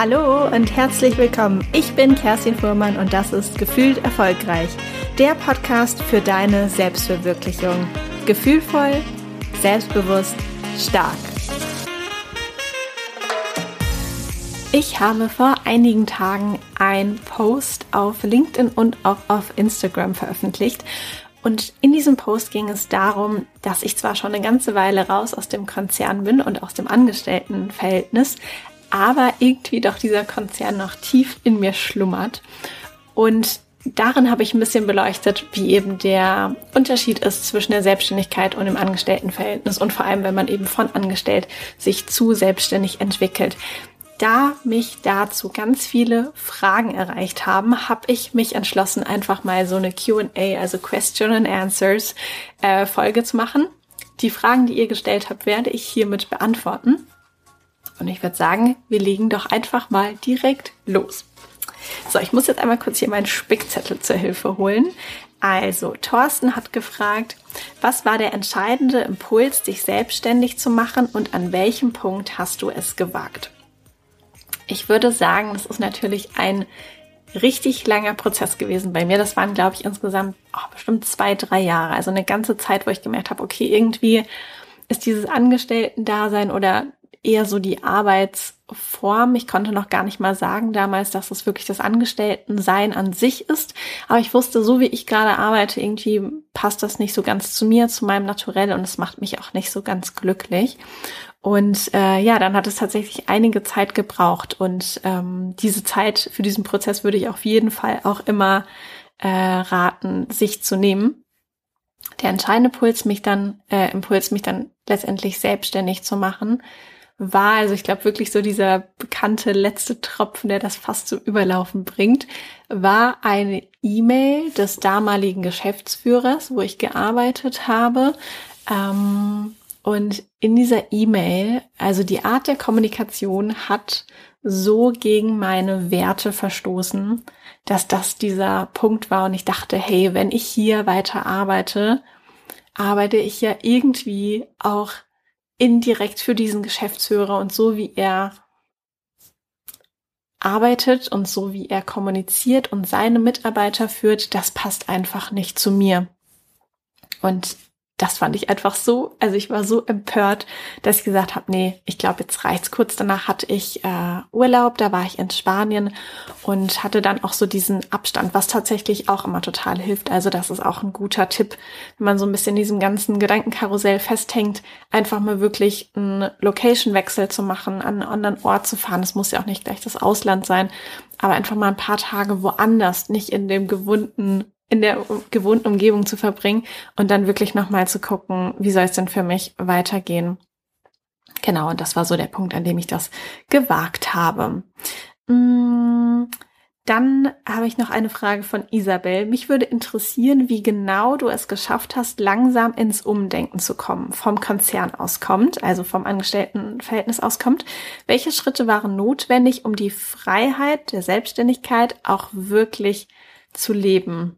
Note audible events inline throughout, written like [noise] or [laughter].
Hallo und herzlich willkommen. Ich bin Kerstin Fuhrmann und das ist Gefühlt Erfolgreich, der Podcast für deine Selbstverwirklichung. Gefühlvoll, selbstbewusst, stark. Ich habe vor einigen Tagen ein Post auf LinkedIn und auch auf Instagram veröffentlicht. Und in diesem Post ging es darum, dass ich zwar schon eine ganze Weile raus aus dem Konzern bin und aus dem Angestelltenverhältnis, aber irgendwie doch dieser Konzern noch tief in mir schlummert. Und darin habe ich ein bisschen beleuchtet, wie eben der Unterschied ist zwischen der Selbstständigkeit und dem Angestelltenverhältnis und vor allem, wenn man eben von angestellt sich zu selbstständig entwickelt. Da mich dazu ganz viele Fragen erreicht haben, habe ich mich entschlossen, einfach mal so eine QA, also Question and Answers äh, Folge zu machen. Die Fragen, die ihr gestellt habt, werde ich hiermit beantworten. Und ich würde sagen, wir legen doch einfach mal direkt los. So, ich muss jetzt einmal kurz hier meinen Spickzettel zur Hilfe holen. Also, Thorsten hat gefragt, was war der entscheidende Impuls, dich selbstständig zu machen und an welchem Punkt hast du es gewagt? Ich würde sagen, das ist natürlich ein richtig langer Prozess gewesen bei mir. Das waren, glaube ich, insgesamt oh, bestimmt zwei, drei Jahre. Also eine ganze Zeit, wo ich gemerkt habe, okay, irgendwie ist dieses Angestellten-Dasein oder eher so die Arbeitsform. Ich konnte noch gar nicht mal sagen damals, dass es wirklich das Angestelltensein an sich ist. Aber ich wusste, so wie ich gerade arbeite, irgendwie passt das nicht so ganz zu mir, zu meinem Naturell und es macht mich auch nicht so ganz glücklich. Und äh, ja, dann hat es tatsächlich einige Zeit gebraucht. Und ähm, diese Zeit für diesen Prozess würde ich auf jeden Fall auch immer äh, raten, sich zu nehmen. Der entscheidende Puls mich dann, äh, Impuls, mich dann letztendlich selbstständig zu machen, war, also ich glaube wirklich so dieser bekannte letzte Tropfen, der das fast zum Überlaufen bringt, war eine E-Mail des damaligen Geschäftsführers, wo ich gearbeitet habe. Ähm, und in dieser E-Mail, also die Art der Kommunikation hat so gegen meine Werte verstoßen, dass das dieser Punkt war und ich dachte, hey, wenn ich hier weiter arbeite, arbeite ich ja irgendwie auch indirekt für diesen Geschäftsführer und so wie er arbeitet und so wie er kommuniziert und seine Mitarbeiter führt, das passt einfach nicht zu mir. Und das fand ich einfach so, also ich war so empört, dass ich gesagt habe, nee, ich glaube, jetzt reicht's. Kurz danach hatte ich äh, Urlaub, da war ich in Spanien und hatte dann auch so diesen Abstand, was tatsächlich auch immer total hilft. Also das ist auch ein guter Tipp, wenn man so ein bisschen in diesem ganzen Gedankenkarussell festhängt, einfach mal wirklich einen Location-Wechsel zu machen, an einen anderen Ort zu fahren. Das muss ja auch nicht gleich das Ausland sein, aber einfach mal ein paar Tage woanders, nicht in dem gewohnten in der gewohnten Umgebung zu verbringen und dann wirklich nochmal zu gucken, wie soll es denn für mich weitergehen. Genau, und das war so der Punkt, an dem ich das gewagt habe. Mm, dann habe ich noch eine Frage von Isabel. Mich würde interessieren, wie genau du es geschafft hast, langsam ins Umdenken zu kommen, vom Konzern auskommt, also vom Angestelltenverhältnis auskommt. Welche Schritte waren notwendig, um die Freiheit der Selbstständigkeit auch wirklich zu leben?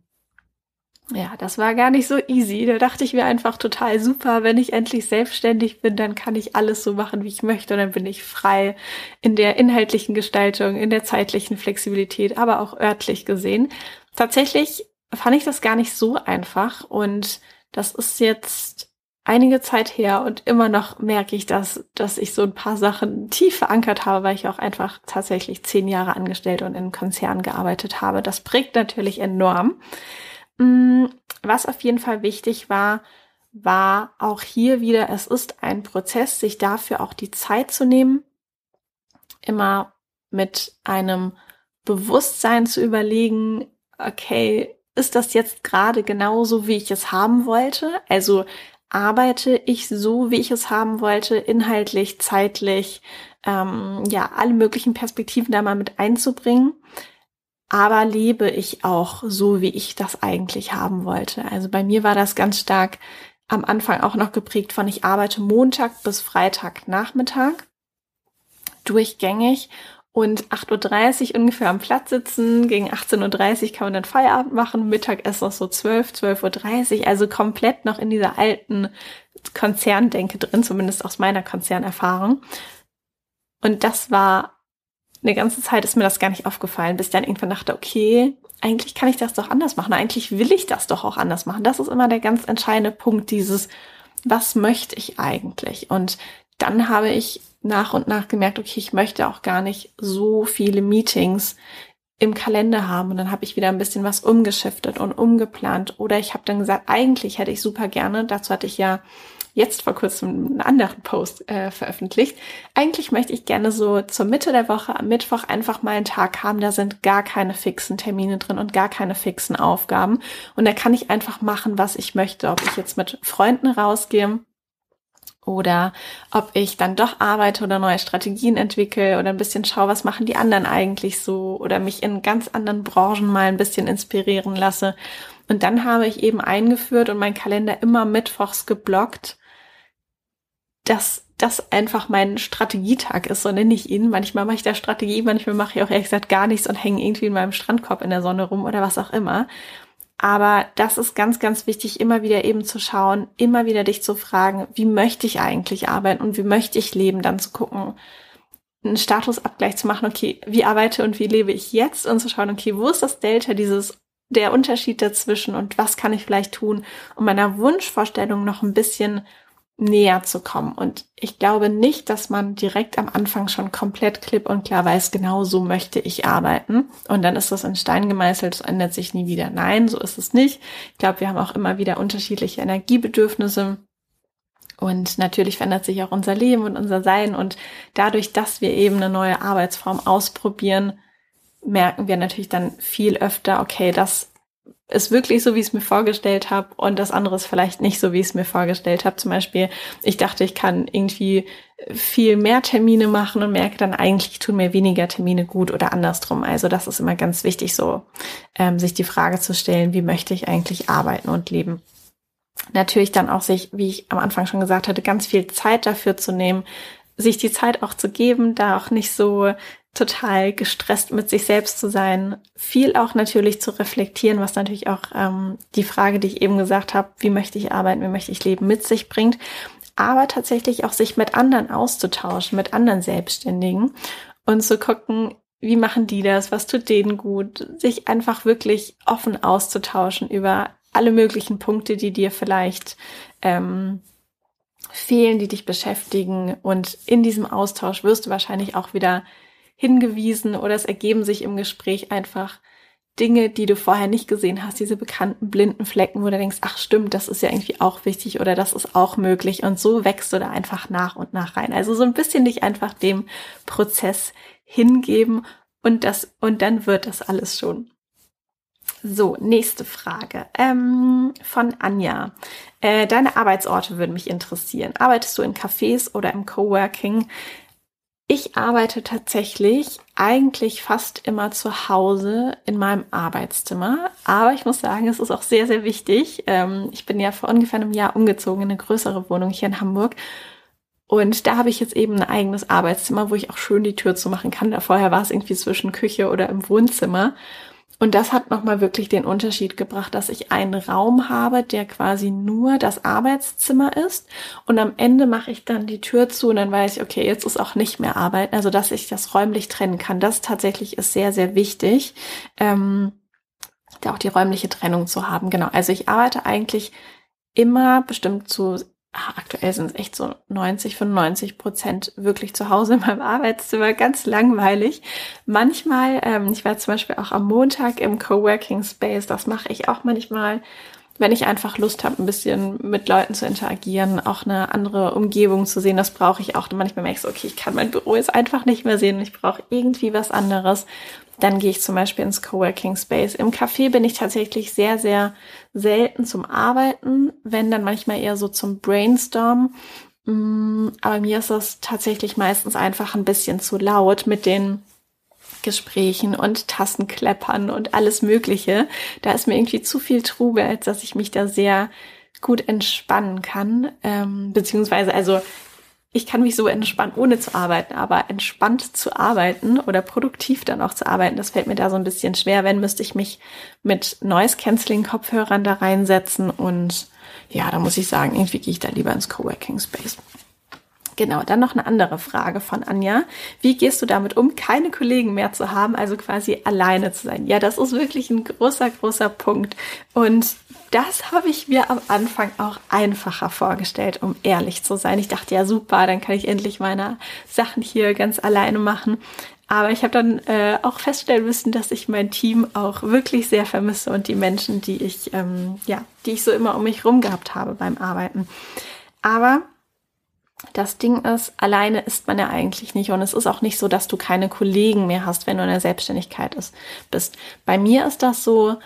Ja, das war gar nicht so easy. Da dachte ich mir einfach total super, wenn ich endlich selbstständig bin, dann kann ich alles so machen, wie ich möchte. Und dann bin ich frei in der inhaltlichen Gestaltung, in der zeitlichen Flexibilität, aber auch örtlich gesehen. Tatsächlich fand ich das gar nicht so einfach. Und das ist jetzt einige Zeit her und immer noch merke ich, dass, dass ich so ein paar Sachen tief verankert habe, weil ich auch einfach tatsächlich zehn Jahre angestellt und in Konzernen gearbeitet habe. Das prägt natürlich enorm. Mm, was auf jeden Fall wichtig war, war auch hier wieder, es ist ein Prozess, sich dafür auch die Zeit zu nehmen, immer mit einem Bewusstsein zu überlegen, okay, ist das jetzt gerade genauso, wie ich es haben wollte? Also arbeite ich so, wie ich es haben wollte, inhaltlich, zeitlich, ähm, ja, alle möglichen Perspektiven da mal mit einzubringen aber lebe ich auch so, wie ich das eigentlich haben wollte. Also bei mir war das ganz stark am Anfang auch noch geprägt von, ich arbeite Montag bis Freitag Nachmittag durchgängig und 8.30 Uhr ungefähr am Platz sitzen. Gegen 18.30 Uhr kann man dann Feierabend machen. Mittagessen noch so 12, 12.30 Uhr. Also komplett noch in dieser alten Konzerndenke drin, zumindest aus meiner Konzernerfahrung. Und das war eine ganze Zeit ist mir das gar nicht aufgefallen, bis ich dann irgendwann dachte, okay, eigentlich kann ich das doch anders machen. Eigentlich will ich das doch auch anders machen. Das ist immer der ganz entscheidende Punkt, dieses, was möchte ich eigentlich? Und dann habe ich nach und nach gemerkt, okay, ich möchte auch gar nicht so viele Meetings im Kalender haben. Und dann habe ich wieder ein bisschen was umgeschiftet und umgeplant. Oder ich habe dann gesagt, eigentlich hätte ich super gerne, dazu hatte ich ja jetzt vor kurzem einen anderen Post äh, veröffentlicht. Eigentlich möchte ich gerne so zur Mitte der Woche am Mittwoch einfach mal einen Tag haben, da sind gar keine fixen Termine drin und gar keine fixen Aufgaben. Und da kann ich einfach machen, was ich möchte. Ob ich jetzt mit Freunden rausgehe, oder ob ich dann doch arbeite oder neue Strategien entwickle oder ein bisschen schaue, was machen die anderen eigentlich so oder mich in ganz anderen Branchen mal ein bisschen inspirieren lasse. Und dann habe ich eben eingeführt und mein Kalender immer mittwochs geblockt, dass das einfach mein Strategietag ist, so nenne ich ihn. Manchmal mache ich da Strategie, manchmal mache ich auch ehrlich gesagt gar nichts und hänge irgendwie in meinem Strandkorb in der Sonne rum oder was auch immer. Aber das ist ganz, ganz wichtig, immer wieder eben zu schauen, immer wieder dich zu fragen, wie möchte ich eigentlich arbeiten und wie möchte ich leben, dann zu gucken, einen Statusabgleich zu machen, okay, wie arbeite und wie lebe ich jetzt und zu schauen, okay, wo ist das Delta, dieses, der Unterschied dazwischen und was kann ich vielleicht tun, um meiner Wunschvorstellung noch ein bisschen näher zu kommen. Und ich glaube nicht, dass man direkt am Anfang schon komplett klipp und klar weiß, genau so möchte ich arbeiten. Und dann ist das in Stein gemeißelt, es ändert sich nie wieder. Nein, so ist es nicht. Ich glaube, wir haben auch immer wieder unterschiedliche Energiebedürfnisse. Und natürlich verändert sich auch unser Leben und unser Sein. Und dadurch, dass wir eben eine neue Arbeitsform ausprobieren, merken wir natürlich dann viel öfter, okay, das ist wirklich so, wie ich es mir vorgestellt habe und das andere ist vielleicht nicht so, wie ich es mir vorgestellt habe. Zum Beispiel, ich dachte, ich kann irgendwie viel mehr Termine machen und merke dann eigentlich tun mir weniger Termine gut oder andersrum. Also das ist immer ganz wichtig, so ähm, sich die Frage zu stellen, wie möchte ich eigentlich arbeiten und leben. Natürlich dann auch sich, wie ich am Anfang schon gesagt hatte, ganz viel Zeit dafür zu nehmen, sich die Zeit auch zu geben, da auch nicht so total gestresst mit sich selbst zu sein, viel auch natürlich zu reflektieren, was natürlich auch ähm, die Frage, die ich eben gesagt habe, wie möchte ich arbeiten, wie möchte ich leben, mit sich bringt, aber tatsächlich auch sich mit anderen auszutauschen, mit anderen Selbstständigen und zu gucken, wie machen die das, was tut denen gut, sich einfach wirklich offen auszutauschen über alle möglichen Punkte, die dir vielleicht ähm, fehlen, die dich beschäftigen. Und in diesem Austausch wirst du wahrscheinlich auch wieder hingewiesen oder es ergeben sich im Gespräch einfach Dinge, die du vorher nicht gesehen hast, diese bekannten blinden Flecken, wo du denkst, ach stimmt, das ist ja irgendwie auch wichtig oder das ist auch möglich und so wächst du da einfach nach und nach rein. Also so ein bisschen dich einfach dem Prozess hingeben und das und dann wird das alles schon. So, nächste Frage ähm, von Anja. Äh, deine Arbeitsorte würden mich interessieren. Arbeitest du in Cafés oder im Coworking? Ich arbeite tatsächlich eigentlich fast immer zu Hause in meinem Arbeitszimmer. Aber ich muss sagen, es ist auch sehr, sehr wichtig. Ähm, ich bin ja vor ungefähr einem Jahr umgezogen in eine größere Wohnung hier in Hamburg. Und da habe ich jetzt eben ein eigenes Arbeitszimmer, wo ich auch schön die Tür zumachen kann. Da vorher war es irgendwie zwischen Küche oder im Wohnzimmer. Und das hat nochmal wirklich den Unterschied gebracht, dass ich einen Raum habe, der quasi nur das Arbeitszimmer ist. Und am Ende mache ich dann die Tür zu und dann weiß ich, okay, jetzt ist auch nicht mehr Arbeit. Also, dass ich das räumlich trennen kann. Das tatsächlich ist sehr, sehr wichtig. Ähm, da auch die räumliche Trennung zu haben. Genau. Also ich arbeite eigentlich immer bestimmt zu ach, aktuell sind es echt so 90, 95 Prozent wirklich zu Hause in meinem Arbeitszimmer, ganz langweilig. Manchmal, ähm, ich war zum Beispiel auch am Montag im Coworking Space, das mache ich auch manchmal, wenn ich einfach Lust habe, ein bisschen mit Leuten zu interagieren, auch eine andere Umgebung zu sehen, das brauche ich auch. Manchmal merke ich so, okay, ich kann mein Büro jetzt einfach nicht mehr sehen, ich brauche irgendwie was anderes. Dann gehe ich zum Beispiel ins Coworking Space. Im Café bin ich tatsächlich sehr, sehr selten zum Arbeiten, wenn dann manchmal eher so zum Brainstorm. Mm, aber mir ist das tatsächlich meistens einfach ein bisschen zu laut mit den Gesprächen und Tassenkleppern und alles Mögliche. Da ist mir irgendwie zu viel Trubel, als dass ich mich da sehr gut entspannen kann. Ähm, beziehungsweise, also ich kann mich so entspannen, ohne zu arbeiten, aber entspannt zu arbeiten oder produktiv dann auch zu arbeiten, das fällt mir da so ein bisschen schwer. Wenn, müsste ich mich mit Noise-Canceling-Kopfhörern da reinsetzen und ja, da muss ich sagen, irgendwie gehe ich da lieber ins Coworking Space. Genau, dann noch eine andere Frage von Anja. Wie gehst du damit um, keine Kollegen mehr zu haben, also quasi alleine zu sein? Ja, das ist wirklich ein großer, großer Punkt. Und das habe ich mir am Anfang auch einfacher vorgestellt, um ehrlich zu sein. Ich dachte, ja super, dann kann ich endlich meine Sachen hier ganz alleine machen. Aber ich habe dann äh, auch feststellen müssen, dass ich mein Team auch wirklich sehr vermisse und die Menschen, die ich, ähm, ja, die ich so immer um mich rum gehabt habe beim Arbeiten. Aber das Ding ist, alleine ist man ja eigentlich nicht. Und es ist auch nicht so, dass du keine Kollegen mehr hast, wenn du in der Selbstständigkeit ist, bist. Bei mir ist das so,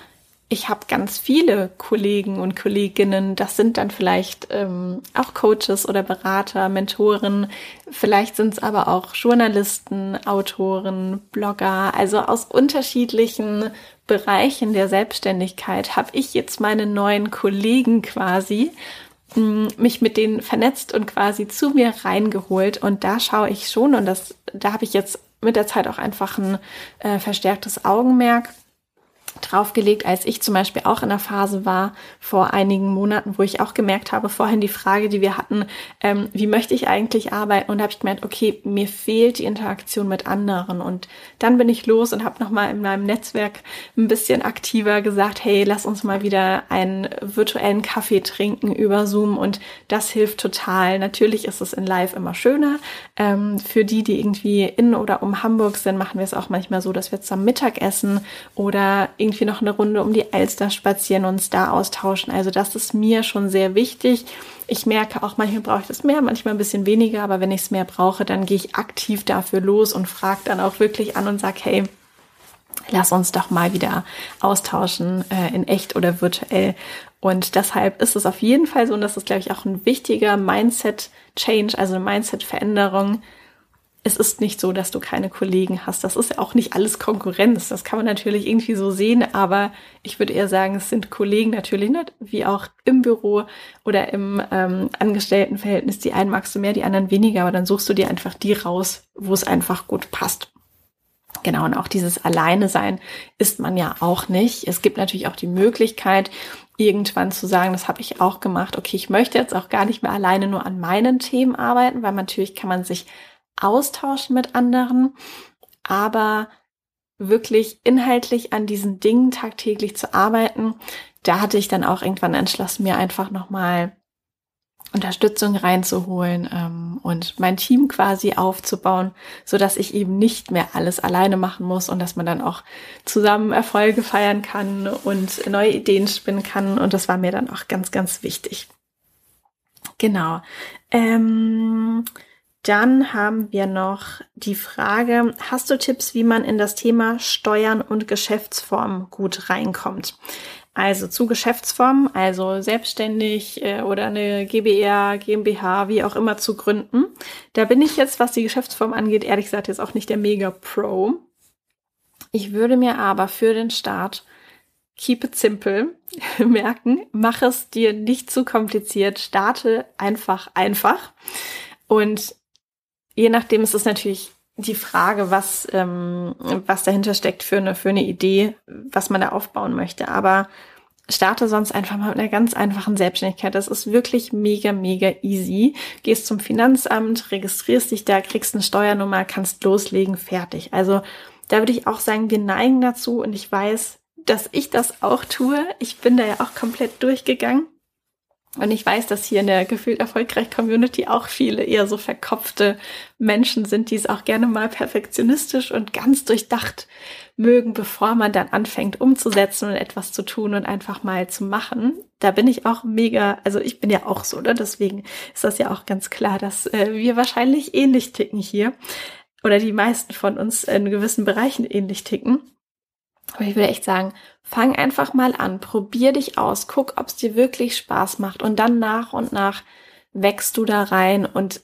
ich habe ganz viele Kollegen und Kolleginnen. Das sind dann vielleicht ähm, auch Coaches oder Berater, Mentoren. Vielleicht sind es aber auch Journalisten, Autoren, Blogger. Also aus unterschiedlichen Bereichen der Selbstständigkeit habe ich jetzt meine neuen Kollegen quasi mich mit denen vernetzt und quasi zu mir reingeholt. Und da schaue ich schon, und das, da habe ich jetzt mit der Zeit auch einfach ein äh, verstärktes Augenmerk draufgelegt, als ich zum Beispiel auch in der Phase war vor einigen Monaten, wo ich auch gemerkt habe, vorhin die Frage, die wir hatten, ähm, wie möchte ich eigentlich arbeiten? Und da habe ich gemerkt, okay, mir fehlt die Interaktion mit anderen. Und dann bin ich los und habe nochmal in meinem Netzwerk ein bisschen aktiver gesagt, hey, lass uns mal wieder einen virtuellen Kaffee trinken über Zoom. Und das hilft total. Natürlich ist es in Live immer schöner. Ähm, für die, die irgendwie in oder um Hamburg sind, machen wir es auch manchmal so, dass wir zusammen Mittag essen oder irgendwie noch eine Runde um die Elster spazieren und uns da austauschen. Also das ist mir schon sehr wichtig. Ich merke auch, manchmal brauche ich das mehr, manchmal ein bisschen weniger, aber wenn ich es mehr brauche, dann gehe ich aktiv dafür los und frage dann auch wirklich an und sage, hey, lass uns doch mal wieder austauschen, äh, in echt oder virtuell. Und deshalb ist es auf jeden Fall so, und das ist, glaube ich, auch ein wichtiger Mindset-Change, also eine Mindset-Veränderung, es ist nicht so, dass du keine Kollegen hast. Das ist ja auch nicht alles Konkurrenz. Das kann man natürlich irgendwie so sehen, aber ich würde eher sagen, es sind Kollegen natürlich nicht, wie auch im Büro oder im ähm, Angestelltenverhältnis. Die einen magst du mehr, die anderen weniger, aber dann suchst du dir einfach die raus, wo es einfach gut passt. Genau, und auch dieses Alleine sein ist man ja auch nicht. Es gibt natürlich auch die Möglichkeit, irgendwann zu sagen, das habe ich auch gemacht, okay, ich möchte jetzt auch gar nicht mehr alleine nur an meinen Themen arbeiten, weil natürlich kann man sich austauschen mit anderen, aber wirklich inhaltlich an diesen Dingen tagtäglich zu arbeiten, da hatte ich dann auch irgendwann entschlossen, mir einfach nochmal Unterstützung reinzuholen ähm, und mein Team quasi aufzubauen, so dass ich eben nicht mehr alles alleine machen muss und dass man dann auch zusammen Erfolge feiern kann und neue Ideen spinnen kann. Und das war mir dann auch ganz, ganz wichtig. Genau. Ähm, dann haben wir noch die Frage, hast du Tipps, wie man in das Thema Steuern und Geschäftsform gut reinkommt? Also zu Geschäftsform, also selbstständig äh, oder eine GBR, GmbH, wie auch immer zu gründen. Da bin ich jetzt, was die Geschäftsform angeht, ehrlich gesagt jetzt auch nicht der Mega Pro. Ich würde mir aber für den Start keep it simple [laughs] merken, mach es dir nicht zu kompliziert, starte einfach einfach. Und je nachdem ist es natürlich die Frage, was, ähm, was dahinter steckt für eine, für eine Idee, was man da aufbauen möchte. Aber starte sonst einfach mal mit einer ganz einfachen Selbstständigkeit. Das ist wirklich mega, mega easy. Gehst zum Finanzamt, registrierst dich da, kriegst eine Steuernummer, kannst loslegen, fertig. Also da würde ich auch sagen, wir neigen dazu und ich weiß, dass ich das auch tue. Ich bin da ja auch komplett durchgegangen. Und ich weiß, dass hier in der gefühlt erfolgreich Community auch viele eher so verkopfte Menschen sind, die es auch gerne mal perfektionistisch und ganz durchdacht mögen, bevor man dann anfängt umzusetzen und etwas zu tun und einfach mal zu machen. Da bin ich auch mega, also ich bin ja auch so, ne? deswegen ist das ja auch ganz klar, dass äh, wir wahrscheinlich ähnlich ticken hier oder die meisten von uns in gewissen Bereichen ähnlich ticken. Aber ich würde echt sagen, fang einfach mal an, probier dich aus, guck, ob es dir wirklich Spaß macht. Und dann nach und nach wächst du da rein und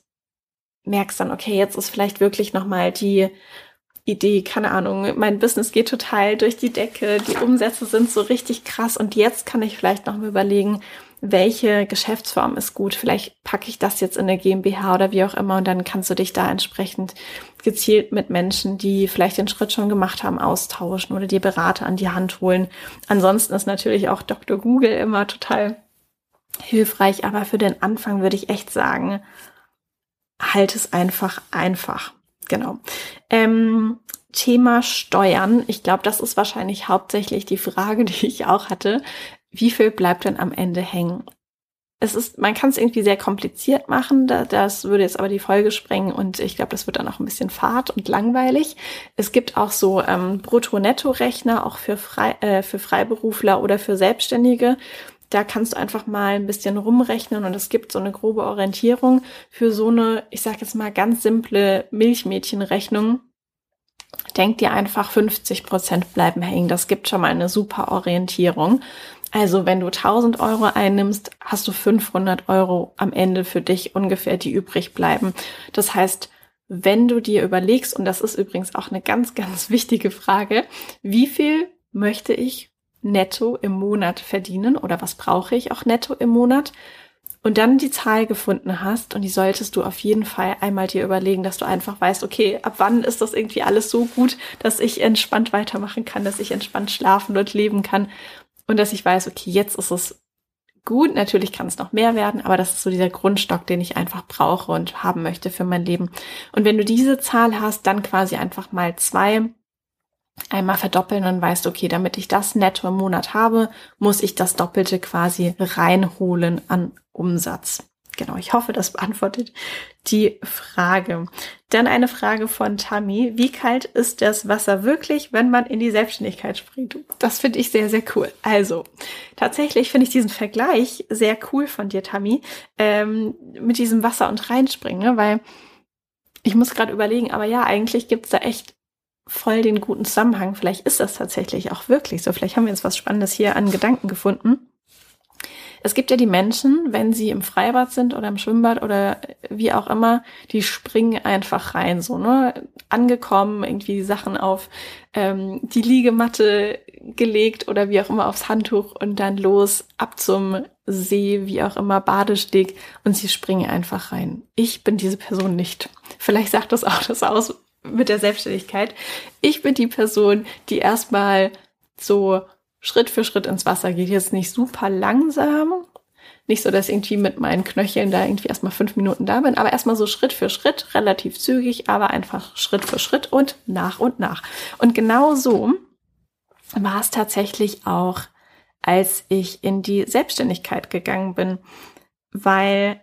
merkst dann, okay, jetzt ist vielleicht wirklich nochmal die Idee, keine Ahnung, mein Business geht total durch die Decke, die Umsätze sind so richtig krass und jetzt kann ich vielleicht noch mal überlegen, welche Geschäftsform ist gut. Vielleicht packe ich das jetzt in der GmbH oder wie auch immer und dann kannst du dich da entsprechend gezielt mit Menschen, die vielleicht den Schritt schon gemacht haben, austauschen oder dir Berater an die Hand holen. Ansonsten ist natürlich auch Dr. Google immer total hilfreich, aber für den Anfang würde ich echt sagen, halt es einfach einfach. Genau. Ähm, Thema Steuern. Ich glaube, das ist wahrscheinlich hauptsächlich die Frage, [laughs] die ich auch hatte. Wie viel bleibt denn am Ende hängen? Es ist, man kann es irgendwie sehr kompliziert machen. Das würde jetzt aber die Folge sprengen und ich glaube, das wird dann auch ein bisschen fad und langweilig. Es gibt auch so ähm, Brutto-Netto-Rechner, auch für, Frei, äh, für Freiberufler oder für Selbstständige. Da kannst du einfach mal ein bisschen rumrechnen und es gibt so eine grobe Orientierung für so eine, ich sage jetzt mal ganz simple Milchmädchenrechnung denk dir einfach 50 Prozent bleiben hängen. Das gibt schon mal eine super Orientierung. Also wenn du 1000 Euro einnimmst, hast du 500 Euro am Ende für dich ungefähr, die übrig bleiben. Das heißt, wenn du dir überlegst, und das ist übrigens auch eine ganz, [laughs] ganz wichtige Frage, wie viel möchte ich netto im Monat verdienen oder was brauche ich auch netto im Monat? und dann die Zahl gefunden hast, und die solltest du auf jeden Fall einmal dir überlegen, dass du einfach weißt, okay, ab wann ist das irgendwie alles so gut, dass ich entspannt weitermachen kann, dass ich entspannt schlafen und leben kann und dass ich weiß, okay, jetzt ist es gut. Natürlich kann es noch mehr werden, aber das ist so dieser Grundstock, den ich einfach brauche und haben möchte für mein Leben. Und wenn du diese Zahl hast, dann quasi einfach mal zwei einmal verdoppeln und weißt, okay, damit ich das netto im Monat habe, muss ich das Doppelte quasi reinholen an Umsatz. Genau, ich hoffe, das beantwortet die Frage. Dann eine Frage von Tammy. Wie kalt ist das Wasser wirklich, wenn man in die Selbstständigkeit springt? Das finde ich sehr, sehr cool. Also, tatsächlich finde ich diesen Vergleich sehr cool von dir, Tammy, ähm, mit diesem Wasser und reinspringen, ne? weil ich muss gerade überlegen, aber ja, eigentlich gibt's da echt voll den guten Zusammenhang. Vielleicht ist das tatsächlich auch wirklich so. Vielleicht haben wir jetzt was Spannendes hier an Gedanken gefunden. Es gibt ja die Menschen, wenn sie im Freibad sind oder im Schwimmbad oder wie auch immer, die springen einfach rein, so, ne? Angekommen, irgendwie Sachen auf ähm, die Liegematte gelegt oder wie auch immer aufs Handtuch und dann los ab zum See, wie auch immer, Badesteg und sie springen einfach rein. Ich bin diese Person nicht. Vielleicht sagt das auch das aus mit der Selbstständigkeit. Ich bin die Person, die erstmal so Schritt für Schritt ins Wasser geht. Jetzt nicht super langsam. Nicht so, dass irgendwie mit meinen Knöcheln da irgendwie erstmal fünf Minuten da bin, aber erstmal so Schritt für Schritt, relativ zügig, aber einfach Schritt für Schritt und nach und nach. Und genau so war es tatsächlich auch, als ich in die Selbstständigkeit gegangen bin, weil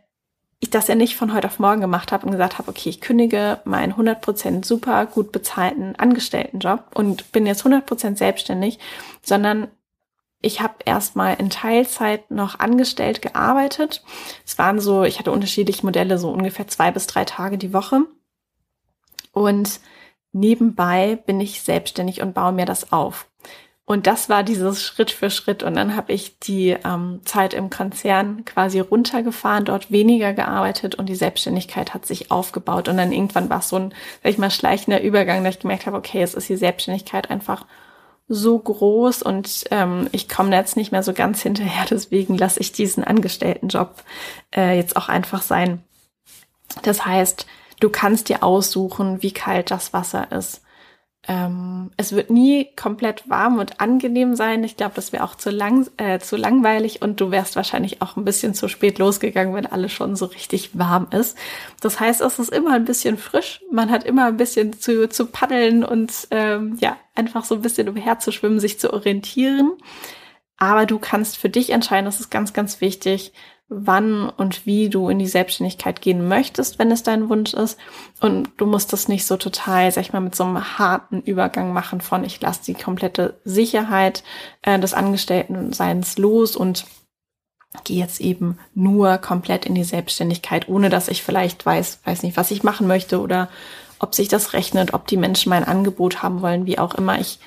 ich das ja nicht von heute auf morgen gemacht habe und gesagt habe, okay, ich kündige meinen 100% super gut bezahlten Angestelltenjob und bin jetzt 100% selbstständig, sondern ich habe erstmal in Teilzeit noch angestellt gearbeitet. Es waren so, ich hatte unterschiedliche Modelle, so ungefähr zwei bis drei Tage die Woche. Und nebenbei bin ich selbstständig und baue mir das auf. Und das war dieses Schritt für Schritt. Und dann habe ich die ähm, Zeit im Konzern quasi runtergefahren, dort weniger gearbeitet und die Selbstständigkeit hat sich aufgebaut. Und dann irgendwann war es so ein, sag ich mal, schleichender Übergang, dass ich gemerkt habe, okay, es ist die Selbstständigkeit einfach so groß und ähm, ich komme jetzt nicht mehr so ganz hinterher. [laughs] Deswegen lasse ich diesen Angestelltenjob äh, jetzt auch einfach sein. Das heißt, du kannst dir aussuchen, wie kalt das Wasser ist ähm, es wird nie komplett warm und angenehm sein. Ich glaube, das wäre auch zu, lang, äh, zu langweilig und du wärst wahrscheinlich auch ein bisschen zu spät losgegangen, wenn alles schon so richtig warm ist. Das heißt, es ist immer ein bisschen frisch. Man hat immer ein bisschen zu, zu paddeln und ähm, ja, einfach so ein bisschen umherzuschwimmen, sich zu orientieren. Aber du kannst für dich entscheiden, das ist ganz, ganz wichtig, wann und wie du in die Selbstständigkeit gehen möchtest, wenn es dein Wunsch ist. Und du musst das nicht so total, sag ich mal, mit so einem harten Übergang machen von ich lasse die komplette Sicherheit äh, des Angestelltenseins los und gehe jetzt eben nur komplett in die Selbstständigkeit, ohne dass ich vielleicht weiß, weiß nicht, was ich machen möchte oder ob sich das rechnet, ob die Menschen mein Angebot haben wollen, wie auch immer. Ich,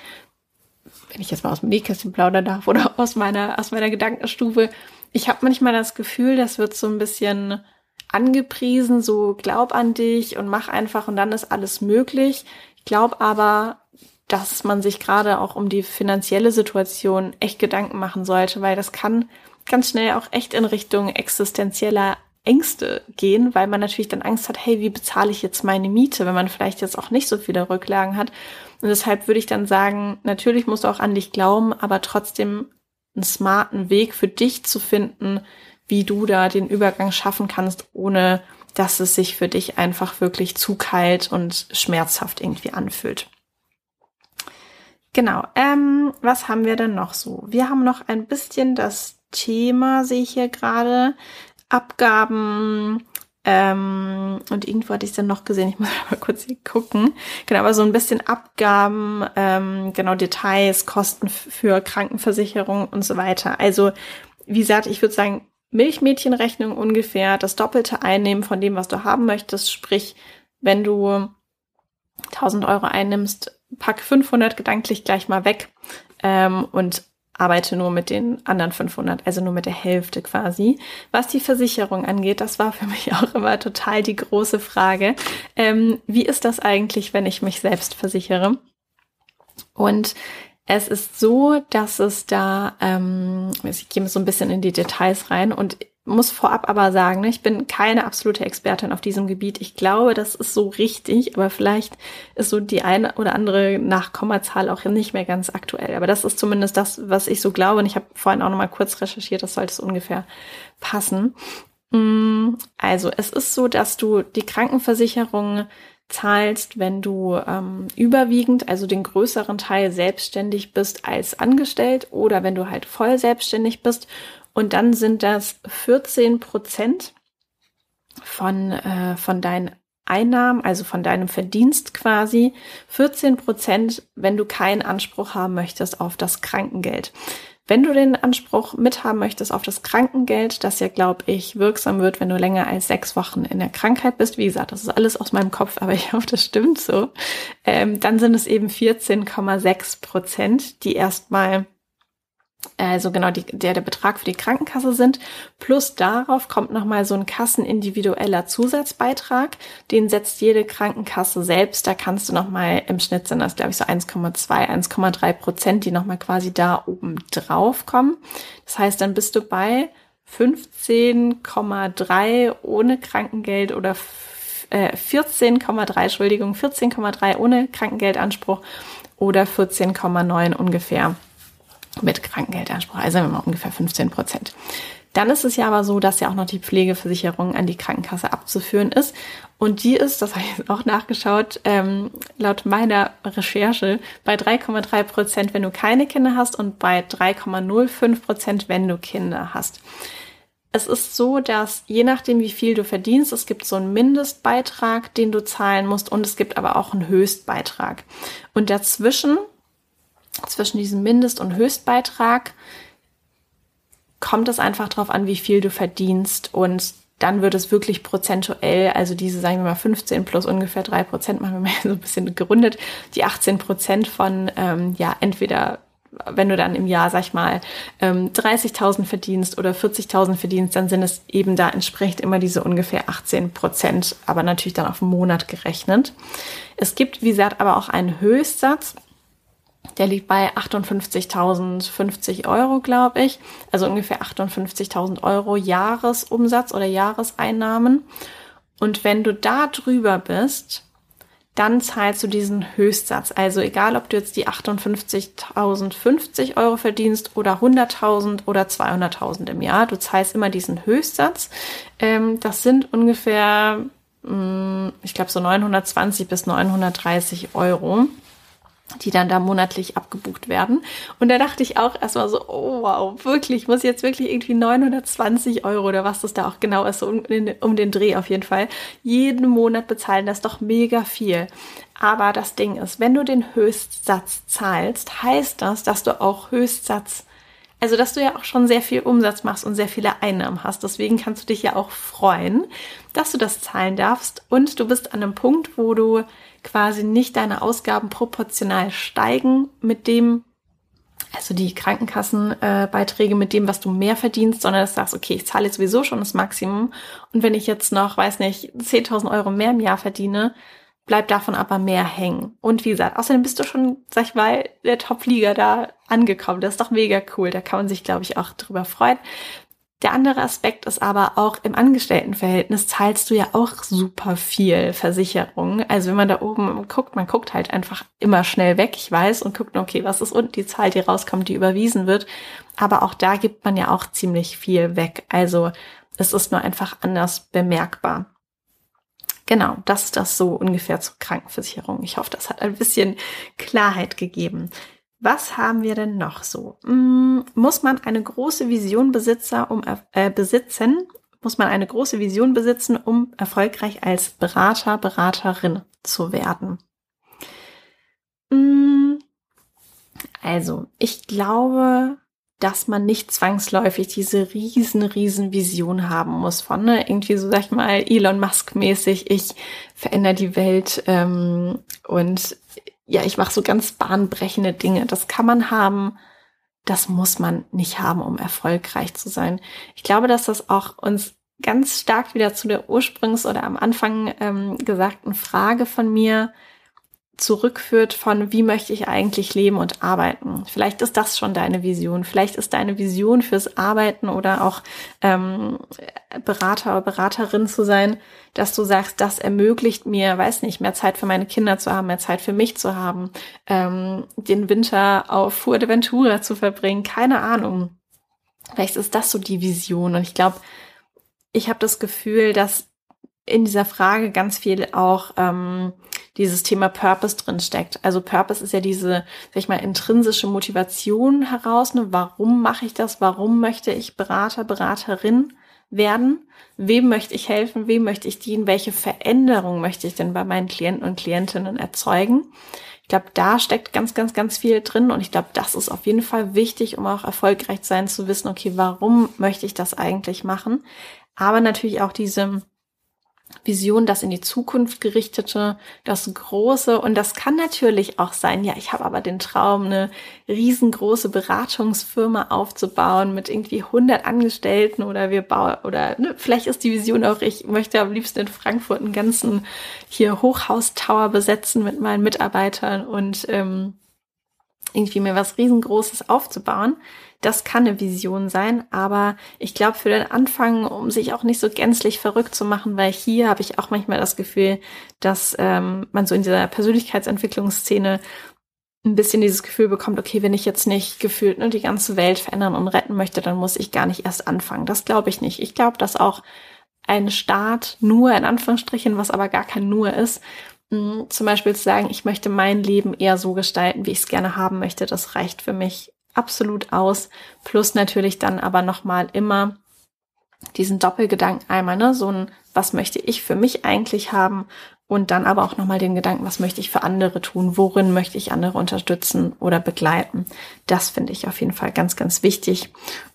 wenn ich jetzt mal aus dem Nähkästchen plaudern darf oder aus meiner, aus meiner Gedankenstufe, ich habe manchmal das Gefühl, das wird so ein bisschen angepriesen, so glaub an dich und mach einfach und dann ist alles möglich. Ich glaube aber, dass man sich gerade auch um die finanzielle Situation echt Gedanken machen sollte, weil das kann ganz schnell auch echt in Richtung existenzieller Ängste gehen, weil man natürlich dann Angst hat, hey, wie bezahle ich jetzt meine Miete, wenn man vielleicht jetzt auch nicht so viele Rücklagen hat. Und deshalb würde ich dann sagen, natürlich musst du auch an dich glauben, aber trotzdem einen smarten Weg für dich zu finden, wie du da den Übergang schaffen kannst, ohne dass es sich für dich einfach wirklich zu kalt und schmerzhaft irgendwie anfühlt. Genau, ähm, was haben wir denn noch so? Wir haben noch ein bisschen das Thema, sehe ich hier gerade, Abgaben, ähm, und irgendwo hatte ich es dann noch gesehen, ich muss [laughs] mal kurz hier gucken. Genau, aber so ein bisschen Abgaben, ähm, genau Details, Kosten für Krankenversicherung und so weiter. Also, wie gesagt, ich würde sagen, Milchmädchenrechnung ungefähr das Doppelte einnehmen von dem, was du haben möchtest. Sprich, wenn du 1000 Euro einnimmst, pack 500 gedanklich gleich mal weg ähm, und arbeite nur mit den anderen 500, also nur mit der Hälfte quasi. Was die Versicherung angeht, das war für mich [laughs] auch immer total die große Frage. Ähm, wie ist das eigentlich, wenn ich mich selbst versichere? Und es ist so, dass es da, ähm, ich gehe so ein bisschen in die Details rein und muss vorab aber sagen, ne, ich bin keine absolute Expertin auf diesem Gebiet. Ich glaube, das ist so richtig, aber vielleicht ist so die eine oder andere Nachkommazahl auch nicht mehr ganz aktuell. Aber das ist zumindest das, was ich so glaube. Und ich habe vorhin auch noch mal kurz recherchiert, das sollte es ungefähr passen. Mm, also es ist so, dass du die Krankenversicherung zahlst, wenn du ähm, überwiegend, also den größeren Teil selbstständig bist als angestellt oder wenn du halt voll selbstständig bist und dann sind das 14 Prozent von, äh, von deinen Einnahmen, also von deinem Verdienst quasi. 14 Prozent, wenn du keinen Anspruch haben möchtest auf das Krankengeld. Wenn du den Anspruch mithaben möchtest auf das Krankengeld, das ja, glaube ich, wirksam wird, wenn du länger als sechs Wochen in der Krankheit bist, wie gesagt, das ist alles aus meinem Kopf, aber ich hoffe, das stimmt so, ähm, dann sind es eben 14,6 Prozent, die erstmal also genau die, der der Betrag für die Krankenkasse sind. Plus darauf kommt nochmal so ein kassenindividueller Zusatzbeitrag. Den setzt jede Krankenkasse selbst. Da kannst du nochmal im Schnitt sind das, glaube ich, so 1,2, 1,3 Prozent, die nochmal quasi da oben drauf kommen. Das heißt, dann bist du bei 15,3 ohne Krankengeld oder äh, 14,3, Entschuldigung, 14,3 ohne Krankengeldanspruch oder 14,9 ungefähr mit Krankengeldanspruch, also immer ungefähr 15 Prozent. Dann ist es ja aber so, dass ja auch noch die Pflegeversicherung an die Krankenkasse abzuführen ist. Und die ist, das habe ich jetzt auch nachgeschaut, ähm, laut meiner Recherche bei 3,3 Prozent, wenn du keine Kinder hast und bei 3,05 Prozent, wenn du Kinder hast. Es ist so, dass je nachdem, wie viel du verdienst, es gibt so einen Mindestbeitrag, den du zahlen musst und es gibt aber auch einen Höchstbeitrag. Und dazwischen zwischen diesem Mindest- und Höchstbeitrag kommt es einfach darauf an, wie viel du verdienst und dann wird es wirklich prozentuell, also diese, sagen wir mal, 15 plus ungefähr drei Prozent, machen wir mal [laughs] so ein bisschen gerundet, die 18 Prozent von, ähm, ja, entweder wenn du dann im Jahr, sag ich mal, 30.000 ähm, verdienst oder 40.000 verdienst, dann sind es eben da entsprechend immer diese ungefähr 18 Prozent, aber natürlich dann auf den Monat gerechnet. Es gibt, wie gesagt, aber auch einen Höchstsatz. Der liegt bei 58.050 Euro, glaube ich. Also ungefähr 58.000 Euro Jahresumsatz oder Jahreseinnahmen. Und wenn du da drüber bist, dann zahlst du diesen Höchstsatz. Also egal, ob du jetzt die 58.050 Euro verdienst oder 100.000 oder 200.000 im Jahr, du zahlst immer diesen Höchstsatz. Ähm, das sind ungefähr, mm, ich glaube, so 920 bis 930 Euro die dann da monatlich abgebucht werden. Und da dachte ich auch erstmal so, oh wow, wirklich, muss jetzt wirklich irgendwie 920 Euro oder was das da auch genau ist, so um, um den Dreh auf jeden Fall, jeden Monat bezahlen. Das ist doch mega viel. Aber das Ding ist, wenn du den Höchstsatz zahlst, heißt das, dass du auch Höchstsatz also, dass du ja auch schon sehr viel Umsatz machst und sehr viele Einnahmen hast. Deswegen kannst du dich ja auch freuen, dass du das zahlen darfst. Und du bist an einem Punkt, wo du quasi nicht deine Ausgaben proportional steigen mit dem, also die Krankenkassenbeiträge äh, mit dem, was du mehr verdienst, sondern dass du sagst, okay, ich zahle jetzt sowieso schon das Maximum und wenn ich jetzt noch, weiß nicht, 10.000 Euro mehr im Jahr verdiene, bleibt davon aber mehr hängen. Und wie gesagt, außerdem bist du schon, sag ich mal, der Top-Flieger da angekommen. Das ist doch mega cool. Da kann man sich, glaube ich, auch drüber freuen. Der andere Aspekt ist aber auch im Angestelltenverhältnis zahlst du ja auch super viel Versicherung. Also wenn man da oben guckt, man guckt halt einfach immer schnell weg, ich weiß, und guckt, okay, was ist unten die Zahl, die rauskommt, die überwiesen wird. Aber auch da gibt man ja auch ziemlich viel weg. Also es ist nur einfach anders bemerkbar. Genau, das ist das so ungefähr zur Krankenversicherung. Ich hoffe, das hat ein bisschen Klarheit gegeben. Was haben wir denn noch so? Hm, muss man eine große Vision besitzer, um, äh, besitzen? Muss man eine große Vision besitzen, um erfolgreich als Berater, Beraterin zu werden? Hm, also, ich glaube, dass man nicht zwangsläufig diese riesen, riesen Vision haben muss von, ne, irgendwie so, sag ich mal, Elon Musk mäßig, ich verändere die Welt ähm, und ja, ich mache so ganz bahnbrechende Dinge. Das kann man haben, das muss man nicht haben, um erfolgreich zu sein. Ich glaube, dass das auch uns ganz stark wieder zu der ursprungs- oder am Anfang ähm, gesagten Frage von mir zurückführt von, wie möchte ich eigentlich leben und arbeiten. Vielleicht ist das schon deine Vision. Vielleicht ist deine Vision fürs Arbeiten oder auch ähm, Berater oder Beraterin zu sein, dass du sagst, das ermöglicht mir, weiß nicht, mehr Zeit für meine Kinder zu haben, mehr Zeit für mich zu haben, ähm, den Winter auf Fuerteventura zu verbringen, keine Ahnung. Vielleicht ist das so die Vision. Und ich glaube, ich habe das Gefühl, dass in dieser Frage ganz viel auch ähm, dieses Thema Purpose drin steckt. Also Purpose ist ja diese, sag ich mal, intrinsische Motivation heraus. Ne? Warum mache ich das? Warum möchte ich Berater, Beraterin werden? Wem möchte ich helfen? Wem möchte ich dienen? Welche Veränderung möchte ich denn bei meinen Klienten und Klientinnen erzeugen? Ich glaube, da steckt ganz, ganz, ganz viel drin und ich glaube, das ist auf jeden Fall wichtig, um auch erfolgreich sein zu wissen, okay, warum möchte ich das eigentlich machen? Aber natürlich auch diese Vision, das in die Zukunft gerichtete, das Große. Und das kann natürlich auch sein, ja, ich habe aber den Traum, eine riesengroße Beratungsfirma aufzubauen mit irgendwie 100 Angestellten oder wir bauen, oder ne, vielleicht ist die Vision auch, ich möchte am liebsten in Frankfurt einen ganzen hier Hochhaustower besetzen mit meinen Mitarbeitern und ähm, irgendwie mir was riesengroßes aufzubauen. Das kann eine Vision sein, aber ich glaube für den Anfang, um sich auch nicht so gänzlich verrückt zu machen, weil hier habe ich auch manchmal das Gefühl, dass ähm, man so in dieser Persönlichkeitsentwicklungsszene ein bisschen dieses Gefühl bekommt, okay, wenn ich jetzt nicht gefühlt ne, die ganze Welt verändern und retten möchte, dann muss ich gar nicht erst anfangen. Das glaube ich nicht. Ich glaube, dass auch ein Start nur in Anführungsstrichen, was aber gar kein nur ist, zum Beispiel zu sagen, ich möchte mein Leben eher so gestalten, wie ich es gerne haben möchte, das reicht für mich absolut aus. Plus natürlich dann aber nochmal immer diesen Doppelgedanken einmal, ne, so ein, was möchte ich für mich eigentlich haben? Und dann aber auch nochmal den Gedanken, was möchte ich für andere tun? Worin möchte ich andere unterstützen oder begleiten? Das finde ich auf jeden Fall ganz, ganz wichtig,